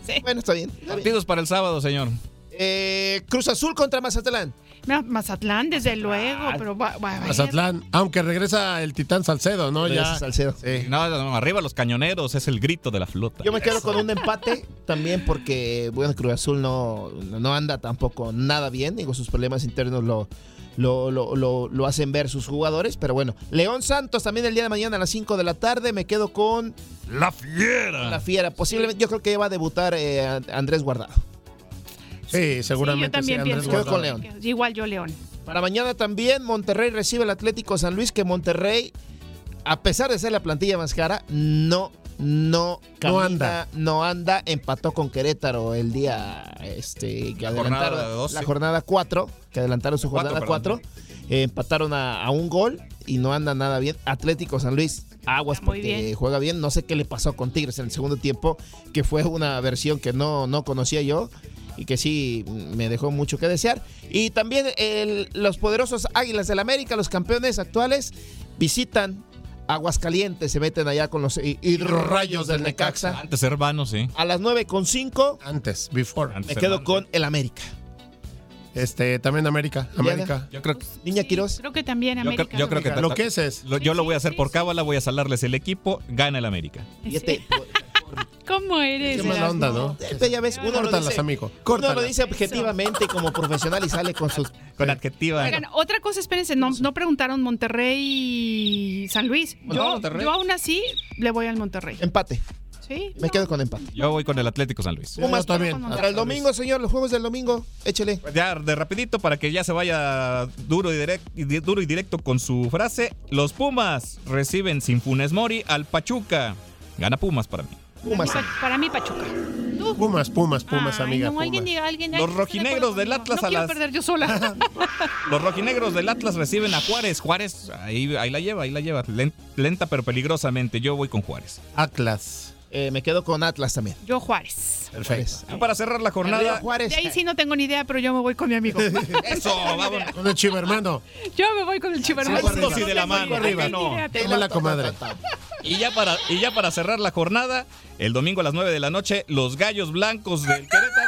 Sí. Bueno, está bien. está bien. Partidos para el sábado, señor. Eh, Cruz Azul contra Mazatlán. Ma- Mazatlán, desde luego, pero va, va a ver. Mazatlán, aunque regresa el Titán Salcedo, ¿no? Regresa Ya. Salcedo. Sí. No, no, arriba los cañoneros, es el grito de la flota. Yo me quedo con un empate también porque, bueno, Cruz Azul no, no anda tampoco nada bien. Digo, sus problemas internos lo, lo, lo, lo- lo hacen ver sus jugadores. Pero bueno, León Santos también el día de mañana a las 5 de la tarde. Me quedo con La fiera. la Fiera. Posiblemente, yo creo que va a debutar eh, Andrés Guardado. Sí, seguramente. Sí, yo también sí, Andrés pienso. Quedo con. León. Igual yo León. Para mañana también Monterrey recibe el Atlético San Luis, que Monterrey, a pesar de ser la plantilla más cara, no no No anda. no anda, empató con Querétaro el día este que La adelantaron jornada 12. la jornada 4, que adelantaron su Cuatro, jornada perdón. 4, empataron a, a un gol y no anda nada bien. Atlético San Luis, aguas Muy porque bien. juega bien, no sé qué le pasó con Tigres en el segundo tiempo, que fue una versión que no no conocía yo. Y que sí me dejó mucho que desear. Y también el- los poderosos Águilas del América, los campeones actuales, visitan Aguascalientes, se meten allá con los hi- hidrorrayos del Necaxa. Antes hermanos, sí. A las 9 con 5 Antes, before. Antes me quedo con el América. Este, también América. América. Yo creo, Niña Quiroz. Creo que también yo, América. creo- yo creo que Lo que es es. lo- yo lo voy a hacer Sí, por sí. cábala, voy a salarles el equipo, gana el América. Fíjate, ¿Cómo eres? Qué mala onda, ¿no? ya ves, uno lo, dice, amigo. uno lo dice objetivamente como profesional y sale con sus... [laughs] Con adjetiva. Oigan, otra cosa, espérense, no, no preguntaron Monterrey y San Luis. No, Yo, Monterrey. yo aún así le voy al Monterrey. Empate. Sí. Me quedo con empate. Yo voy con el Atlético San Luis. Pumas también. Para el domingo, señor, los juegos del domingo, échele. Pues Ya de rapidito para que ya se vaya duro y, direct- y di- duro y directo con su frase. Los Pumas reciben sin Funes Mori al Pachuca. Gana Pumas para mí. Pumas. Pa- Para mí, Pachuca. Pumas, Pumas, Pumas, Ay, amiga. no, alguien Pumas. diga, alguien. Los alguien de rojinegros del. Atlas no a quiero las- perder yo sola. [laughs] Los rojinegros del Atlas reciben a Juárez. Juárez, ahí, ahí la lleva, ahí la lleva. Len- Lenta pero peligrosamente. Yo voy con Juárez. Atlas. Eh, me quedo con Atlas también. Yo Juárez. Perfecto. Y para cerrar la jornada. Juárez. De ahí sí no tengo ni idea, pero yo me voy con mi amigo. [laughs] Eso, [laughs] vamos. Con el chivo hermano. Yo me voy con el chivermano. Juntos y de la mano. arriba. No. Dile la comadre. Y ya, para, y ya para cerrar la jornada, el domingo a las 9 de la noche, los Gallos Blancos del Querétaro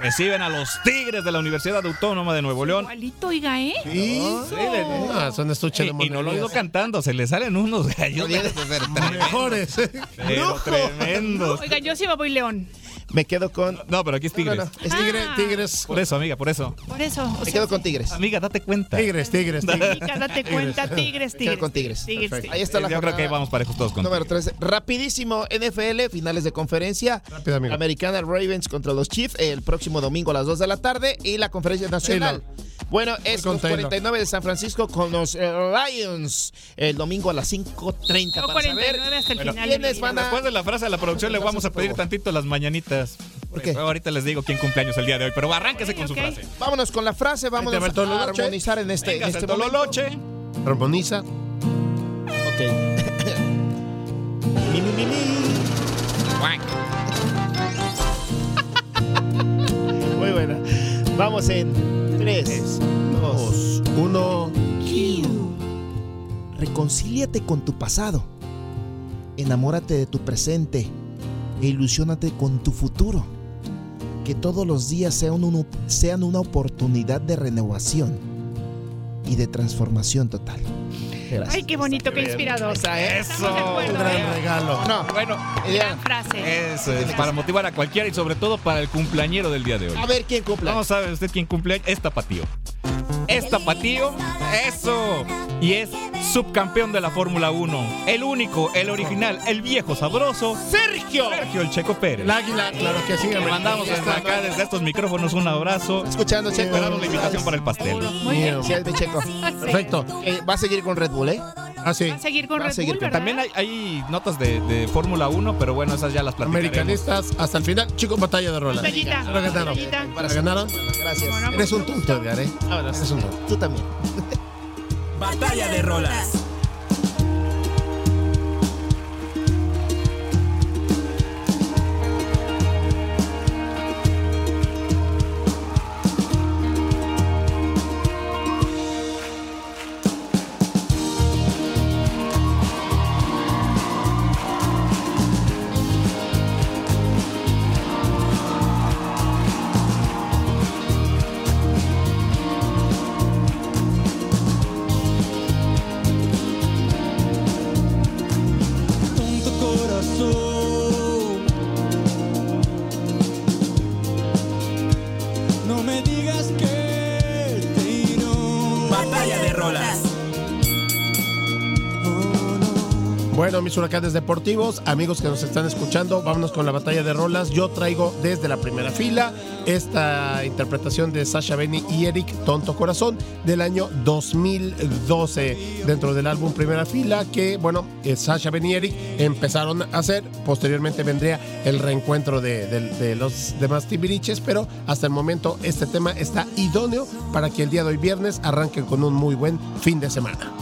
reciben a los Tigres de la Universidad Autónoma de Nuevo León. Igualito, oiga, ¿eh? Sí. Sí, le- Ah, son estuches de y, y no lo he ido cantando, se le salen unos gallos [laughs] Mejores. pero tremendos. Oiga, yo sí me voy León. Me quedo con. No, pero aquí es No, no, Tigres. no, es Tigre, Ah. tigres. Por eso, amiga, por eso. Por eso. O Me sea, quedo con Tigres. Amiga, date cuenta. Tigres, tigres, tigres. Chica, date cuenta, Tigres, Me quedo Tigres. con Tigres. Tigres. Ahí está la Yo creo que jornada vamos parejos todos con Número Tigres. 3. Rapidísimo, NFL, finales de conferencia. Rápido, amigo. Americana Ravens contra los Chiefs el próximo domingo a las 2 de la tarde y la conferencia nacional. Bueno, es con los Taylor. 49 de San Francisco con los eh, Lions el domingo a las 5.30 Yo para saber 49 hasta el Bueno, final. de mi ¿quiénes vida. van a- Después de la frase de la producción le vamos a pedir tantito las mañanitas. ¿Por qué? Ahorita les digo quién cumpleaños el día de hoy, pero arránquese con su frase. Vámonos con la frase, vámonos a armonizar en este, en Venga, este el momento. Armoniza. Ok. [laughs] mi, mi, mi, mi. [laughs] Muy buena. Vamos en 3, 2, Uno. Reconcíliate con tu pasado. Enamórate de tu presente e ilusiónate con tu futuro. Que todos los días sean, un- sean una oportunidad de renovación y de transformación total. Gracias. Ay, qué bonito, qué inspirador. Esa es. Estamos de acuerdo, Un gran ¿eh? regalo. No, Bueno, Gran frase. eso es para motivar a cualquiera y sobre todo para el cumpleañero del día de hoy. a ver quién cumple. Vamos a ver usted quién cumple. Es Tapatío. Es Tapatío. Eso. Y es subcampeón de la Fórmula 1. El único, el original, el viejo sabroso. Sergio. Sergio El Checo Pérez. El águila, claro que sí. Le mandamos desde acá, desde estos micrófonos, un abrazo. Escuchando, Checo. Esperamos la invitación para el pastel. Muy bien. Sí, Checo. Perfecto. Eh, va a seguir con Red Bull, ¿eh? Ah, sí. Va a seguir con Va a Red seguir Bull, con- ¿verdad? También hay, hay notas de, de Fórmula 1, pero bueno, esas ya las platicaremos. Americanistas hasta el final. Chicos, batalla de rolas. Batallita, lo ganaron. batallita. ¿Se ganaron? Gracias. Eres un tonto, Edgar, ¿eh? Eres un tonto. Tú también. [laughs] Batalla de rolas. Mis huracanes deportivos, amigos que nos están escuchando, vámonos con la batalla de rolas. Yo traigo desde la primera fila esta interpretación de Sasha Benny y Eric Tonto Corazón del año 2012 dentro del álbum Primera Fila que, bueno, eh, Sasha Benny y Eric empezaron a hacer. Posteriormente vendría el reencuentro de, los demás Timbiriches, pero hasta el momento este tema está idóneo para que el día de hoy viernes arranquen con un muy buen fin de semana.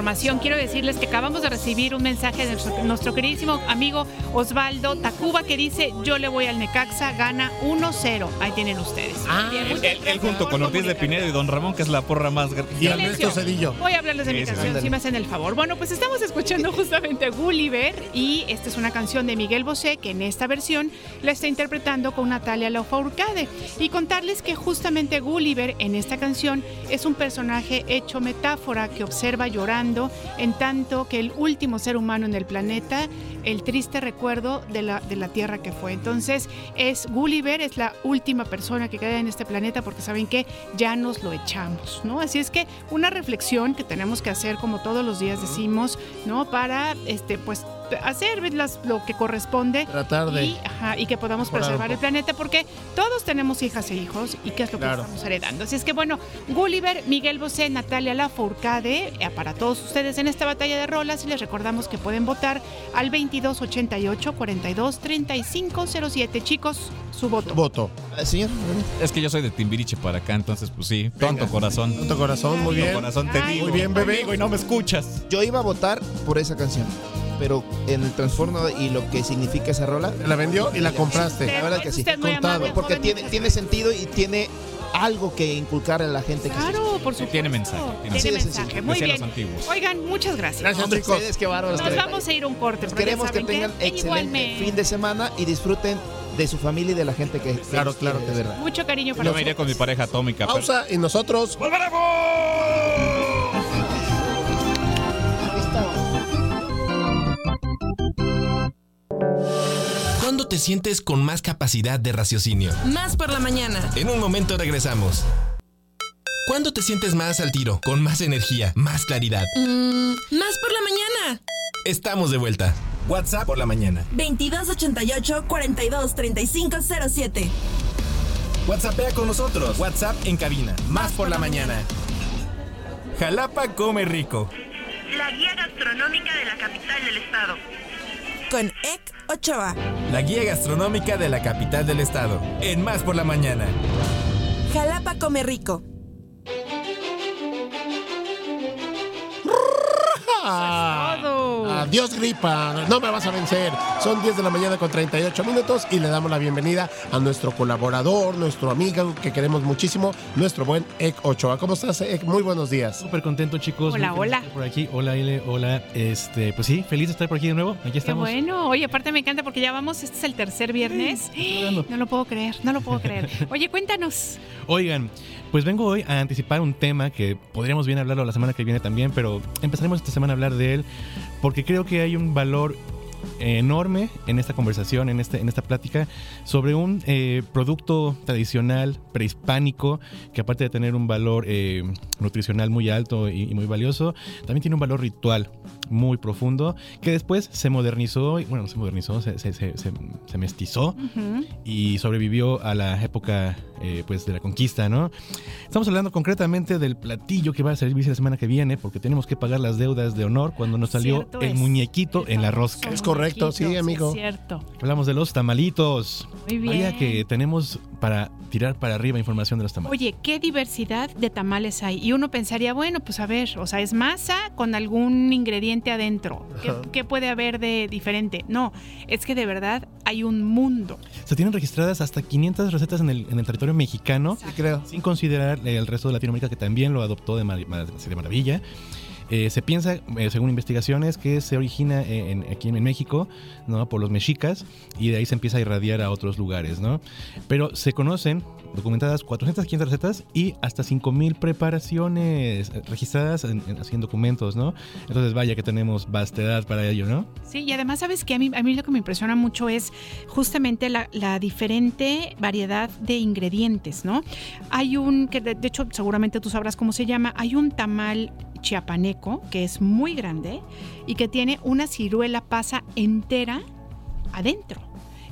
Información, quiero decirles que acabamos de recibir un mensaje de nuestro, queridísimo amigo Osvaldo Tacuba que dice, yo le voy al Necaxa, gana 1-0. Ahí tienen ustedes. Ah, él, junto con Ortiz de Pinedo y Don Ramón, que es la porra más grande. Y Ernesto Cedillo. Voy a hablarles de mi canción, si me hacen el favor. Bueno, pues estamos escuchando [laughs] justamente Gulliver y esta es una canción de Miguel Bosé que en esta versión la está interpretando con Natalia Lafourcade. Y contarles que justamente Gulliver en esta canción es un personaje hecho metáfora que observa llorando en tanto que el último ser humano en el planeta, el triste recuerdo de la, de la Tierra que fue. Entonces es Gulliver, es la última persona que queda en este planeta porque saben que ya nos lo echamos, ¿no? Así es que una reflexión que tenemos que hacer como todos los días decimos, ¿no? Para, este, pues hacer lo que corresponde Tratar de y, y que podamos preservar el planeta porque todos tenemos hijas e hijos y qué es lo que estamos heredando. Así es que bueno, Gulliver, Miguel Bosé, Natalia Lafourcade, eh, para todos ustedes en esta batalla de rolas y les recordamos que pueden votar al 2288 42 3507 chicos, su voto. Voto. Eh, señor. Es que yo soy de Timbiriche para acá, entonces pues sí, tonto corazón. Tonto corazón, muy bien. corazón te digo. Muy bien, bebé. y no me escuchas. Yo iba a votar por esa canción pero en el transformo y lo que significa esa rola. La vendió y la compraste. La verdad que sí. Contado. Porque tiene, tiene sentido y tiene algo que inculcar a la gente. Claro, por supuesto. Tiene mensaje. Tiene, mensaje. Muy bien. Oigan, muchas gracias. Gracias, chicos. Ustedes, qué bárbaros. Nos vamos a ir un corte. Queremos que tengan excelente fin de semana y disfruten de su familia y de la gente que claro claro de verdad mucho cariño para yo me iría con mi pareja atómica pausa y nosotros volveremos te sientes con más capacidad de raciocinio? Más por la mañana. En un momento regresamos. ¿Cuándo te sientes más al tiro, con más energía, más claridad? Mm, más por la mañana. Estamos de vuelta. WhatsApp por la mañana. 2288 42 3507. WhatsAppea con nosotros. WhatsApp en cabina. Más por la mañana. Jalapa come rico. La guía gastronómica de la capital del estado con Ek Ochoa. La guía gastronómica de la capital del estado. En Más por la Mañana. Jalapa come rico. Adiós gripa, no me vas a vencer. Son 10 de la mañana con 38 minutos y le damos la bienvenida a nuestro colaborador, nuestro amigo que queremos muchísimo, nuestro buen Ek Ochoa. ¿Cómo estás, Ek? Muy buenos días. Súper contento, chicos. Hola, hola. Por aquí, hola, Ile, hola. Este, pues sí, feliz de estar por aquí de nuevo. Aquí estamos. Qué bueno. Oye, aparte me encanta porque ya vamos, este es el tercer viernes. no lo puedo creer, no lo puedo creer. [laughs] Oye, cuéntanos. Oigan, pues vengo hoy a anticipar un tema que podríamos bien hablarlo la semana que viene también, pero empezaremos esta semana a hablar de él porque creo que hay un valor enorme en esta conversación, en, este, en esta plática, sobre un eh, producto tradicional prehispánico que aparte de tener un valor eh, nutricional muy alto y, muy valioso, también tiene un valor ritual muy profundo, que después se modernizó, bueno, se modernizó, se, se, se, se mestizó y sobrevivió a la época eh, pues de la conquista, ¿no? Estamos hablando concretamente del platillo que va a servir la semana que viene, porque tenemos que pagar las deudas de honor cuando nos salió el muñequito en la rosca. Es correcto, sí, amigo. cierto. Hablamos de los tamalitos. Muy bien. Vaya que tenemos para tirar para arriba información de los tamales. Oye, qué diversidad de tamales hay. Y uno pensaría, bueno, pues a ver, o sea, es masa con algún ingrediente adentro. ¿Qué, qué puede haber de diferente? No, es que de verdad hay un mundo. Se tienen registradas hasta 500 recetas en el, en el territorio mexicano, creo. sin considerar el resto de Latinoamérica que también lo adoptó de, mar- de maravilla. Eh, se piensa, eh, según investigaciones, que se origina eh, aquí en México, ¿no? Por los mexicas y de ahí se empieza a irradiar a otros lugares, ¿no? Pero se conocen documentadas 415 recetas y hasta 5000 preparaciones registradas en, documentos, ¿no? Entonces vaya que tenemos vastedad para ello, ¿no? Sí, y además, ¿sabes que A mí, a mí lo que me impresiona mucho es justamente la, la diferente variedad de ingredientes, ¿no? Hay un, que de, de hecho seguramente tú sabrás cómo se llama, hay un tamal chiapaneco que es muy grande y que tiene una ciruela pasa entera adentro.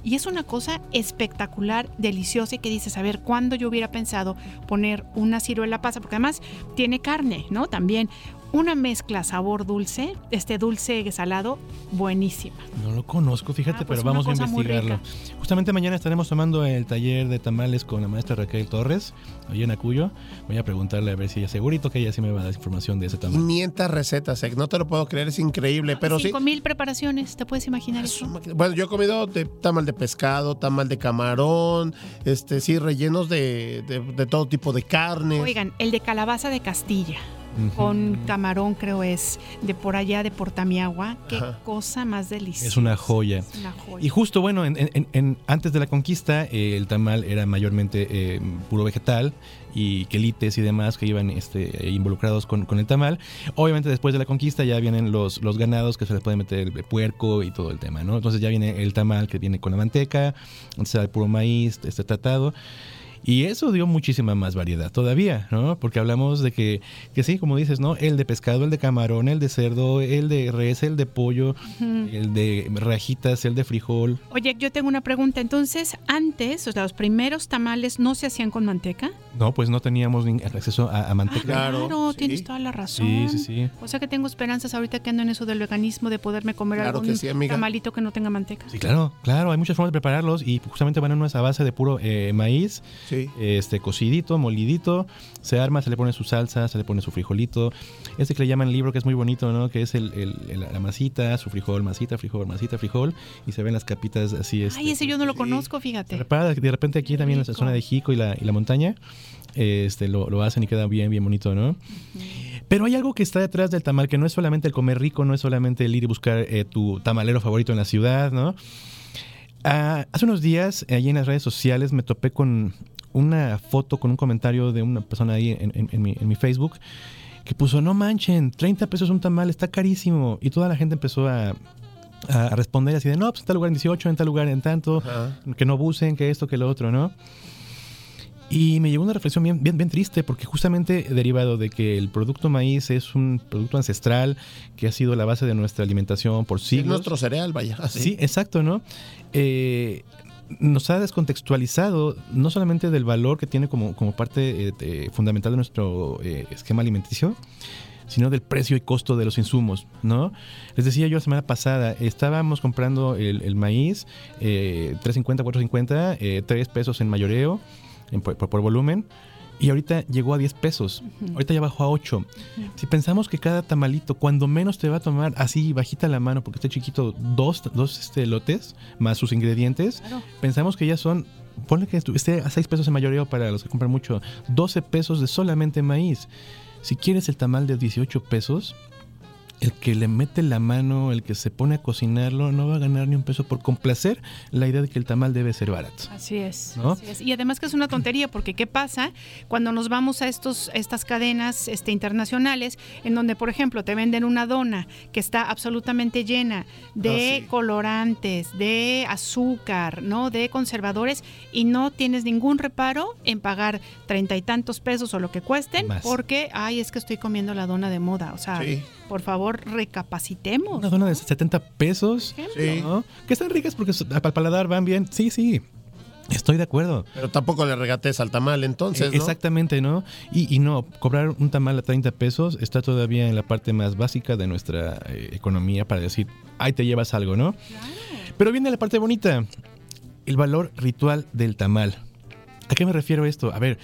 Y es una cosa espectacular, deliciosa y que dices, a ver, ¿cuándo yo hubiera pensado poner una ciruela pasa? Porque además tiene carne, ¿no? También una mezcla sabor dulce, este dulce salado, buenísima. No lo conozco, fíjate, Ah, pues pero vamos a investigarlo. Justamente mañana estaremos tomando el taller de tamales con la maestra Raquel Torres, allá en Acuyo. Voy a preguntarle a ver si ella segurito que ella sí me va a dar información de ese tamal. 500 recetas, eh, no te lo puedo creer, es increíble, pero sí. Cinco mil preparaciones, ¿te puedes imaginar eso? Bueno, yo he comido de tamal de pescado, tamal de camarón, este sí, rellenos de, de- de todo tipo de carnes. Oigan, el de calabaza de Castilla. Con camarón, creo es de por allá de Portamiagua. Qué Ajá. cosa más deliciosa. Es una joya. Es una joya. Y justo, bueno, en- en- en- antes de la conquista, eh, el tamal era mayormente eh, puro vegetal y quelites y demás que iban este, eh, involucrados con, con el tamal. Obviamente, después de la conquista ya vienen los, los ganados que se les puede meter el puerco y todo el tema, ¿no? Entonces ya viene el tamal que viene con la manteca, entonces el puro maíz, este tratado. Y eso dio muchísima más variedad todavía, ¿no? Porque hablamos de que, que sí, como dices, ¿no? El de pescado, el de camarón, el de cerdo, el de res, el de pollo, el de rajitas, el de frijol. Oye, yo tengo una pregunta. Entonces, antes, o sea, los primeros tamales no se hacían con manteca. No, pues no teníamos ni acceso a, a manteca. Claro, tienes toda la razón. Sí, sí, sí. O sea que tengo esperanzas ahorita que ando en eso del veganismo de poderme comer Claro algún que sí, tamalito que no tenga manteca. Sí, claro, claro, hay muchas formas de prepararlos y justamente van en una base de puro eh, maíz, este cocidito, molidito, se arma, se le pone su salsa, se le pone su frijolito, este que le llaman libro que es muy bonito, ¿no? Que es el, el- el- la masita, su frijol, masita, frijol, masita, frijol y se ven las capitas así. Este, Ay, ese yo no lo conozco, fíjate. De repente aquí también en la zona de Jico y la, y la montaña, este, lo, lo hacen y queda bien, bien bonito, ¿no? Pero hay algo que está detrás del tamal, que no es solamente el comer rico, no es solamente el ir y buscar eh, tu tamalero favorito en la ciudad, ¿no? Ah, hace unos días, eh, allí en las redes sociales, me topé con una foto, con un comentario de una persona ahí en, en- en mi, en mi Facebook, que puso, no manchen, 30 pesos un tamal, está carísimo. Y toda la gente empezó a, a responder así de, no, pues en tal lugar en 18, en tal lugar en tanto, que no abusen, que esto, que lo otro, ¿no? Y me llegó una reflexión bien, bien, bien triste, porque justamente derivado de que el producto maíz es un producto ancestral que ha sido la base de nuestra alimentación por Es siglos. nuestro cereal, vaya. así. Sí, exacto, ¿no? Eh, nos ha descontextualizado no solamente del valor que tiene como, como parte eh, fundamental de nuestro eh, esquema alimenticio, sino del precio y costo de los insumos, ¿no? Les decía yo la semana pasada, estábamos comprando el, maíz, eh, 3.50, 4.50, eh, 3 pesos en mayoreo, por, por volumen, y ahorita llegó a 10 pesos, ahorita ya bajó a 8. Si pensamos que cada tamalito, cuando menos te va a tomar así bajita la mano, porque esté chiquito, dos, dos este, lotes más sus ingredientes, pensamos que ya son, ponle que esté a 6 pesos en mayoreo para los que compran mucho, 12 pesos de solamente maíz. Si quieres el tamal de 18 pesos, el que le mete la mano, el que se pone a cocinarlo, no va a ganar ni un peso por complacer la idea de que el tamal debe ser barato. Así es, ¿No? así es. Y además que es una tontería, porque ¿qué pasa cuando nos vamos a estos, estas cadenas este, internacionales en donde, por ejemplo, te venden una dona que está absolutamente llena de colorantes, de azúcar, ¿no? De conservadores y no tienes ningún reparo en pagar treinta y tantos pesos o lo que cuesten Más. porque, ay, es que estoy comiendo la dona de moda. O sea, Sí. Por favor, recapacitemos. Una dona de 70 pesos. Sí. Que están ricas porque al paladar van bien. Sí, sí. Estoy de acuerdo. Pero tampoco le regates al tamal entonces, ¿no? Exactamente, ¿no? Y, y, no, cobrar un tamal a 30 pesos está todavía en la parte más básica de nuestra eh, economía para decir, ahí te llevas algo, ¿no? Pero viene la parte bonita, el valor ritual del tamal. ¿A qué me refiero esto? A ver,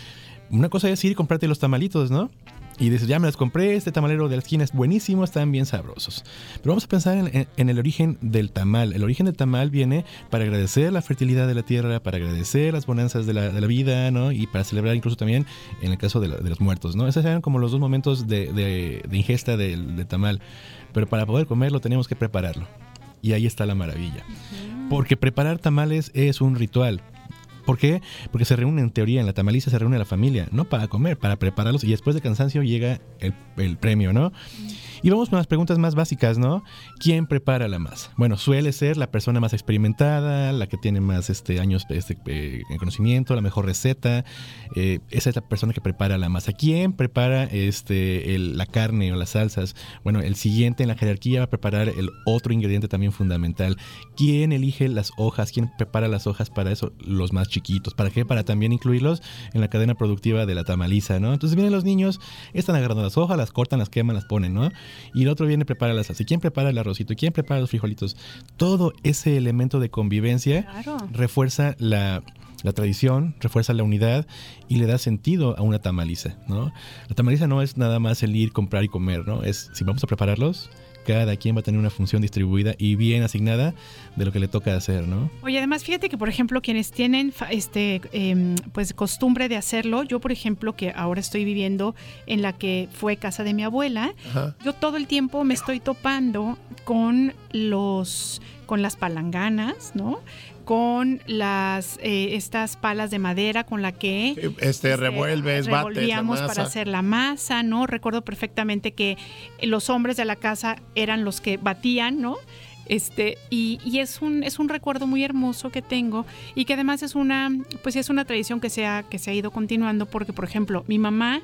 una cosa es ir y comprarte los tamalitos, ¿no? Y dices, ya me las compré, este tamalero de la esquina es buenísimo, están bien sabrosos. Pero vamos a pensar en, el origen del tamal. El origen del tamal viene para agradecer la fertilidad de la tierra, para agradecer las bonanzas de la, vida, ¿no? Y para celebrar incluso también en el caso de, los muertos, ¿no? Esos eran como los dos momentos de, ingesta del, tamal. Pero para poder comerlo tenemos que prepararlo. Y ahí está la maravilla. Porque preparar tamales es un ritual. ¿Por qué? Porque se reúne en teoría, en la tamaliza se reúne la familia, no para comer, para prepararlos y después de cansancio llega el, premio, ¿no? Y vamos con las preguntas más básicas, ¿no? ¿Quién prepara la masa? Bueno, suele ser la persona más experimentada, la que tiene más este, años este, eh, en conocimiento, la mejor receta. Eh, esa es la persona que prepara la masa. ¿Quién prepara este, la carne o las salsas? Bueno, el siguiente en la jerarquía va a preparar el otro ingrediente también fundamental. ¿Quién elige las hojas? ¿Quién prepara las hojas para eso? Los más chiquitos. ¿Para qué? Para también incluirlos en la cadena productiva de la tamaliza, ¿no? Entonces vienen los niños, están agarrando las hojas, las cortan, las queman, las ponen, ¿no? Y el otro viene prepara la salsa. ¿Y quién prepara el arrocito? ¿Y quién prepara los frijolitos? Todo ese elemento de convivencia refuerza la, tradición, refuerza la unidad y le da sentido a una tamaliza, ¿no? La tamaliza no es nada más el ir, comprar y comer, ¿no? Es si vamos a prepararlos, cada quien va a tener una función distribuida y bien asignada de lo que le toca hacer, ¿no? Oye, además fíjate que por ejemplo quienes tienen este em, pues costumbre de hacerlo, yo por ejemplo que ahora estoy viviendo en la que fue casa de mi abuela, yo todo el tiempo me estoy topando con los con las palanganas, ¿no? Con las eh, estas palas de madera con la que este, este revuelves, revolvíamos para hacer la masa, ¿no? Recuerdo perfectamente que los hombres de la casa eran los que batían, ¿no? Este, y, y, es un es un recuerdo muy hermoso que tengo y que además es una pues es una tradición que se ha, que se ha ido continuando porque por ejemplo mi mamá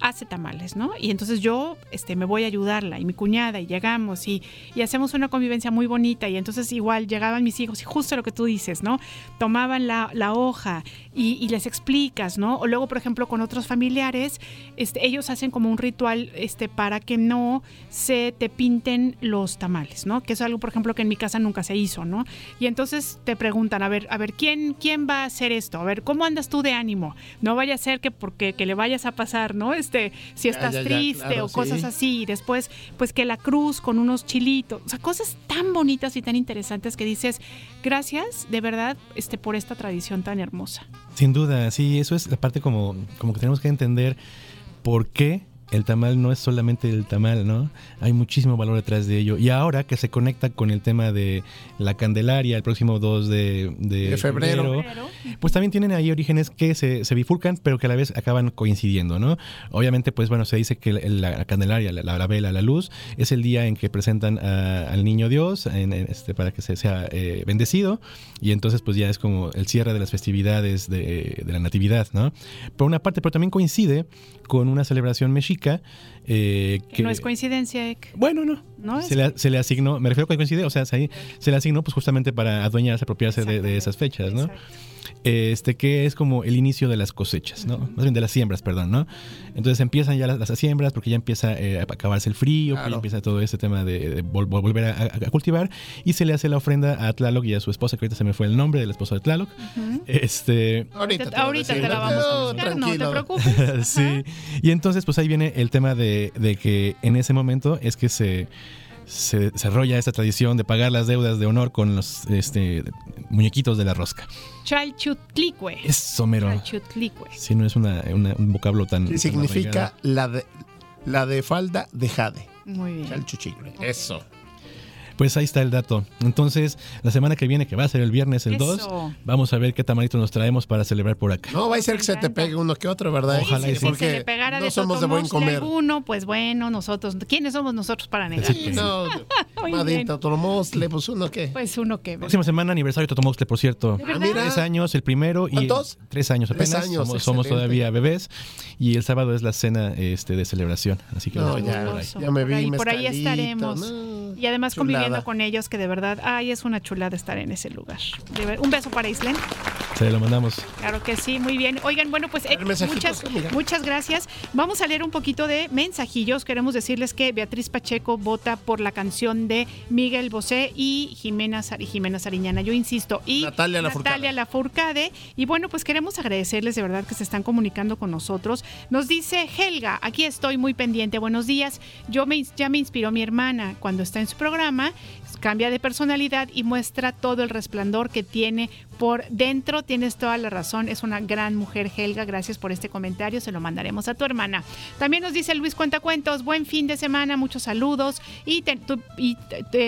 hace tamales, ¿no? Y entonces yo este, me voy a ayudarla y mi cuñada y llegamos y, y hacemos una convivencia muy bonita y entonces igual llegaban mis hijos y justo lo que tú dices, ¿no? Tomaban la, la hoja y, les explicas, ¿no? O luego, por ejemplo, con otros familiares, este, ellos hacen como un ritual este, para que no se te pinten los tamales, ¿no? Que es algo, por ejemplo, que en mi casa nunca se hizo, ¿no? Y entonces te preguntan, a ver, a ver, ¿quién, quién va a hacer esto? A ver, ¿cómo andas tú de ánimo? No vaya a ser que porque que le vayas a pasar, ¿no? Este, si estás triste o cosas así. Y después, pues que la cruz con unos chilitos, o sea, cosas tan bonitas y tan interesantes que dices, gracias de verdad este, por esta tradición tan hermosa. Sin duda, sí, eso es la parte como, como que tenemos que entender por qué el tamal no es solamente el tamal, ¿no? Hay muchísimo valor detrás de ello. Y ahora que se conecta con el tema de la Candelaria el próximo 2 de, febrero, pues también tienen ahí orígenes que se, bifurcan, pero que a la vez acaban coincidiendo, ¿no? Obviamente, pues bueno, se dice que la, Candelaria, la, vela, la luz, es el día en que presentan al niño Dios este, para que se sea eh, bendecido. Y entonces, pues ya es como el cierre de las festividades de, de la Natividad, ¿no? Por una parte, pero también coincide con una celebración mexica. Eh, que, no es coincidencia, Bueno, no. ¿No se, le, se, le, asignó, me refiero a que coincide, o sea, se, se le asignó pues justamente para adueñarse, apropiarse de, de, esas fechas, ¿no? Este, que es como el inicio de las cosechas, ¿no? Más bien de las siembras, perdón, ¿no? Entonces empiezan ya las, siembras porque ya empieza eh, a acabarse el frío, ya empieza todo este tema de, volver a, cultivar y se le hace la ofrenda a Tlaloc y a su esposa, que ahorita se me fue el nombre del esposo de Tlaloc. Este, ahorita te, ahorita te la vamos a buscar, no te preocupes. [laughs] sí, y entonces pues ahí viene el tema de, de que en ese momento es que se se desarrolla esta tradición de pagar las deudas de honor con los este, muñequitos de la rosca. Chalchutlicue. Eso, mero. Chalchutlicue. Sí, no es una, un vocablo tan... Sí, significa la de, la de falda de jade. Muy bien. Chalchuchicle. Eso. Pues ahí está el dato. Entonces, la semana que viene, que va a ser el viernes, el 2, vamos a ver qué tamalito nos traemos para celebrar por acá. No, va a ser que se te pegue uno que otro, ¿verdad? Ojalá y sí. Porque se le pegara no de somos de buen comer. Alguno, pues bueno, nosotros, ¿quiénes somos nosotros para negar? Sí, no, [laughs] Madita, Totomostle, pues uno qué. Pues uno qué. Próxima semana, aniversario de Totomostle, por cierto. Ah, Tres años, el primero. y ¿Cuántos? Tres años apenas. Tres años, somos, somos, todavía bebés. Y el sábado es la cena este, de celebración. Así que no, ya, ya, me vi. Por ahí, por ahí estaremos. y además con ellos, que de verdad, ay, es una chulada estar en ese lugar. Un beso para Islen. Se lo mandamos. Claro que sí, muy bien. Oigan, bueno, pues eh, muchas, muchas gracias. Vamos a leer un poquito de mensajillos. Queremos decirles que Beatriz Pacheco vota por la canción de Miguel Bosé y Jimena, Jimena Sariñana. Yo insisto. Y Natalia Lafourcade. Y bueno, pues queremos agradecerles de verdad que se están comunicando con nosotros. Nos dice Helga, aquí estoy muy pendiente. Buenos días. Yo me, ya me inspiró mi hermana cuando está en su programa cambia de personalidad y muestra todo el resplandor que tiene por dentro. Tienes toda la razón, es una gran mujer, Helga. Gracias por este comentario, se lo mandaremos a tu hermana. También nos dice Luis Cuentacuentos, buen fin de semana, muchos saludos. Y,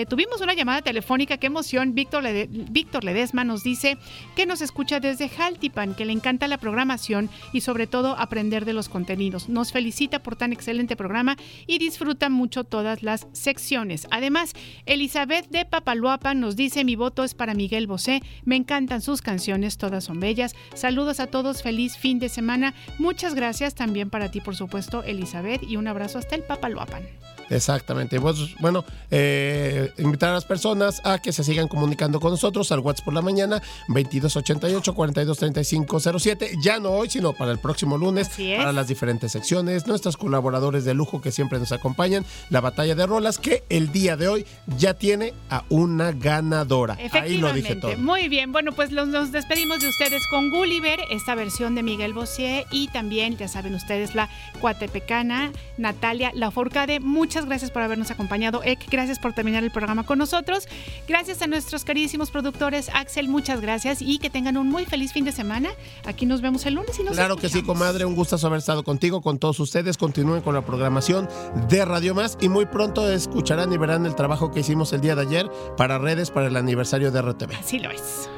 tuvimos una llamada telefónica, qué emoción. Víctor, Víctor Ledesma nos dice que nos escucha desde Jaltipan, que le encanta la programación y sobre todo aprender de los contenidos. Nos felicita por tan excelente programa y disfruta mucho todas las secciones. Además, Elizabeth de Papaloapan nos dice mi voto es para Miguel Bosé. Me encanta sus canciones, todas son bellas. Saludos a todos, feliz fin de semana. Muchas gracias también para ti, por supuesto, Elizabeth, y un abrazo hasta el Papaloapan. Exactamente. Pues, bueno, eh, invitar a las personas a que se sigan comunicando con nosotros al WhatsApp por la mañana 2288-423507. Ya no hoy, sino para el próximo lunes, para las diferentes secciones. Nuestros colaboradores de lujo que siempre nos acompañan. La batalla de rolas que el día de hoy ya tiene a una ganadora. Ahí lo dije todo. Muy bien. Bueno, pues nos despedimos de ustedes con Gulliver, esta versión de Miguel Bossier y también, ya saben ustedes, la cuatepecana Natalia Laforcade. Muchas Muchas gracias por habernos acompañado. Ek, gracias por terminar el programa con nosotros. Gracias a nuestros queridísimos productores. Axel, muchas gracias y que tengan un muy feliz fin de semana. Aquí nos vemos el lunes y nos Claro que sí, comadre. Un gusto haber estado contigo, con todos ustedes. Continúen con la programación de Radio Más y muy pronto escucharán y verán el trabajo que hicimos el día de ayer para redes para el aniversario de RTV. Así lo es.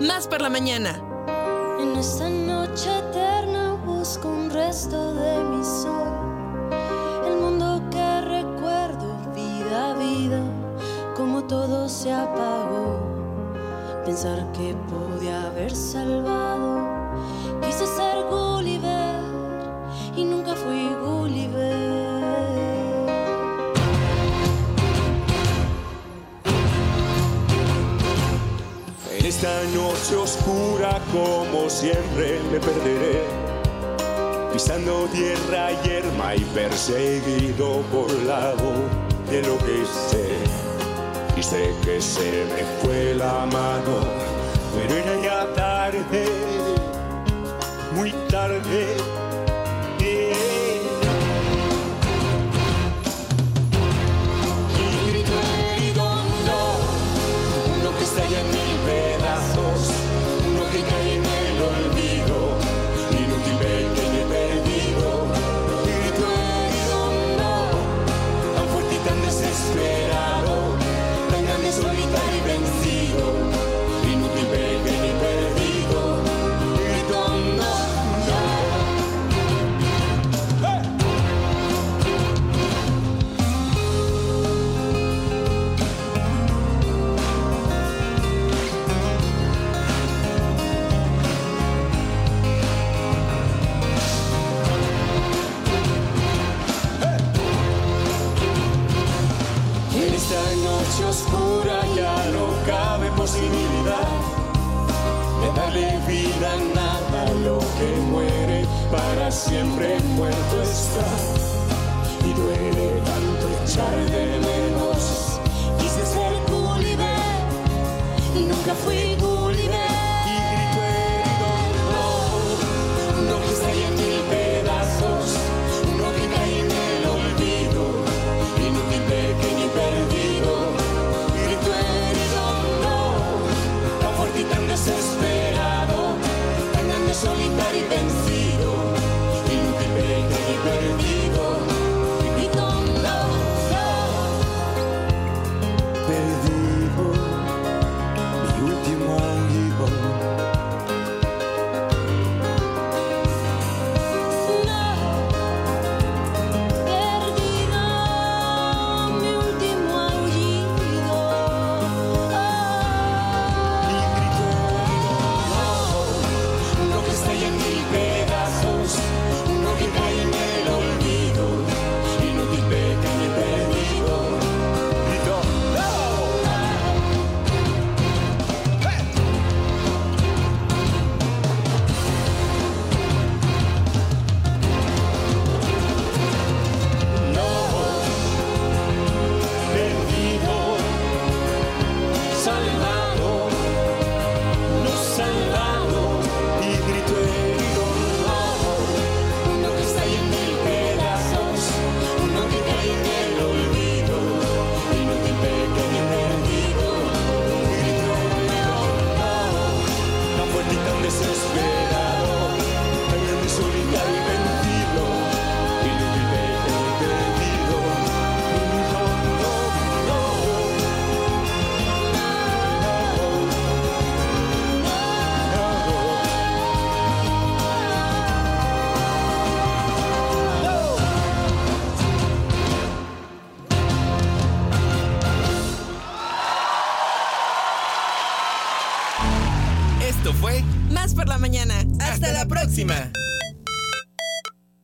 Más por la mañana. En esta noche eterna busco un resto de mi sol vida, como todo se apagó. Pensar que podía haber salvado. Quise ser Gulliver y nunca fui Gulliver. Esta noche oscura, como siempre, me perderé pisando tierra yerma y perseguido por la voz de lo que sé. Y sé que se me fue la mano, pero era ya tarde, muy tarde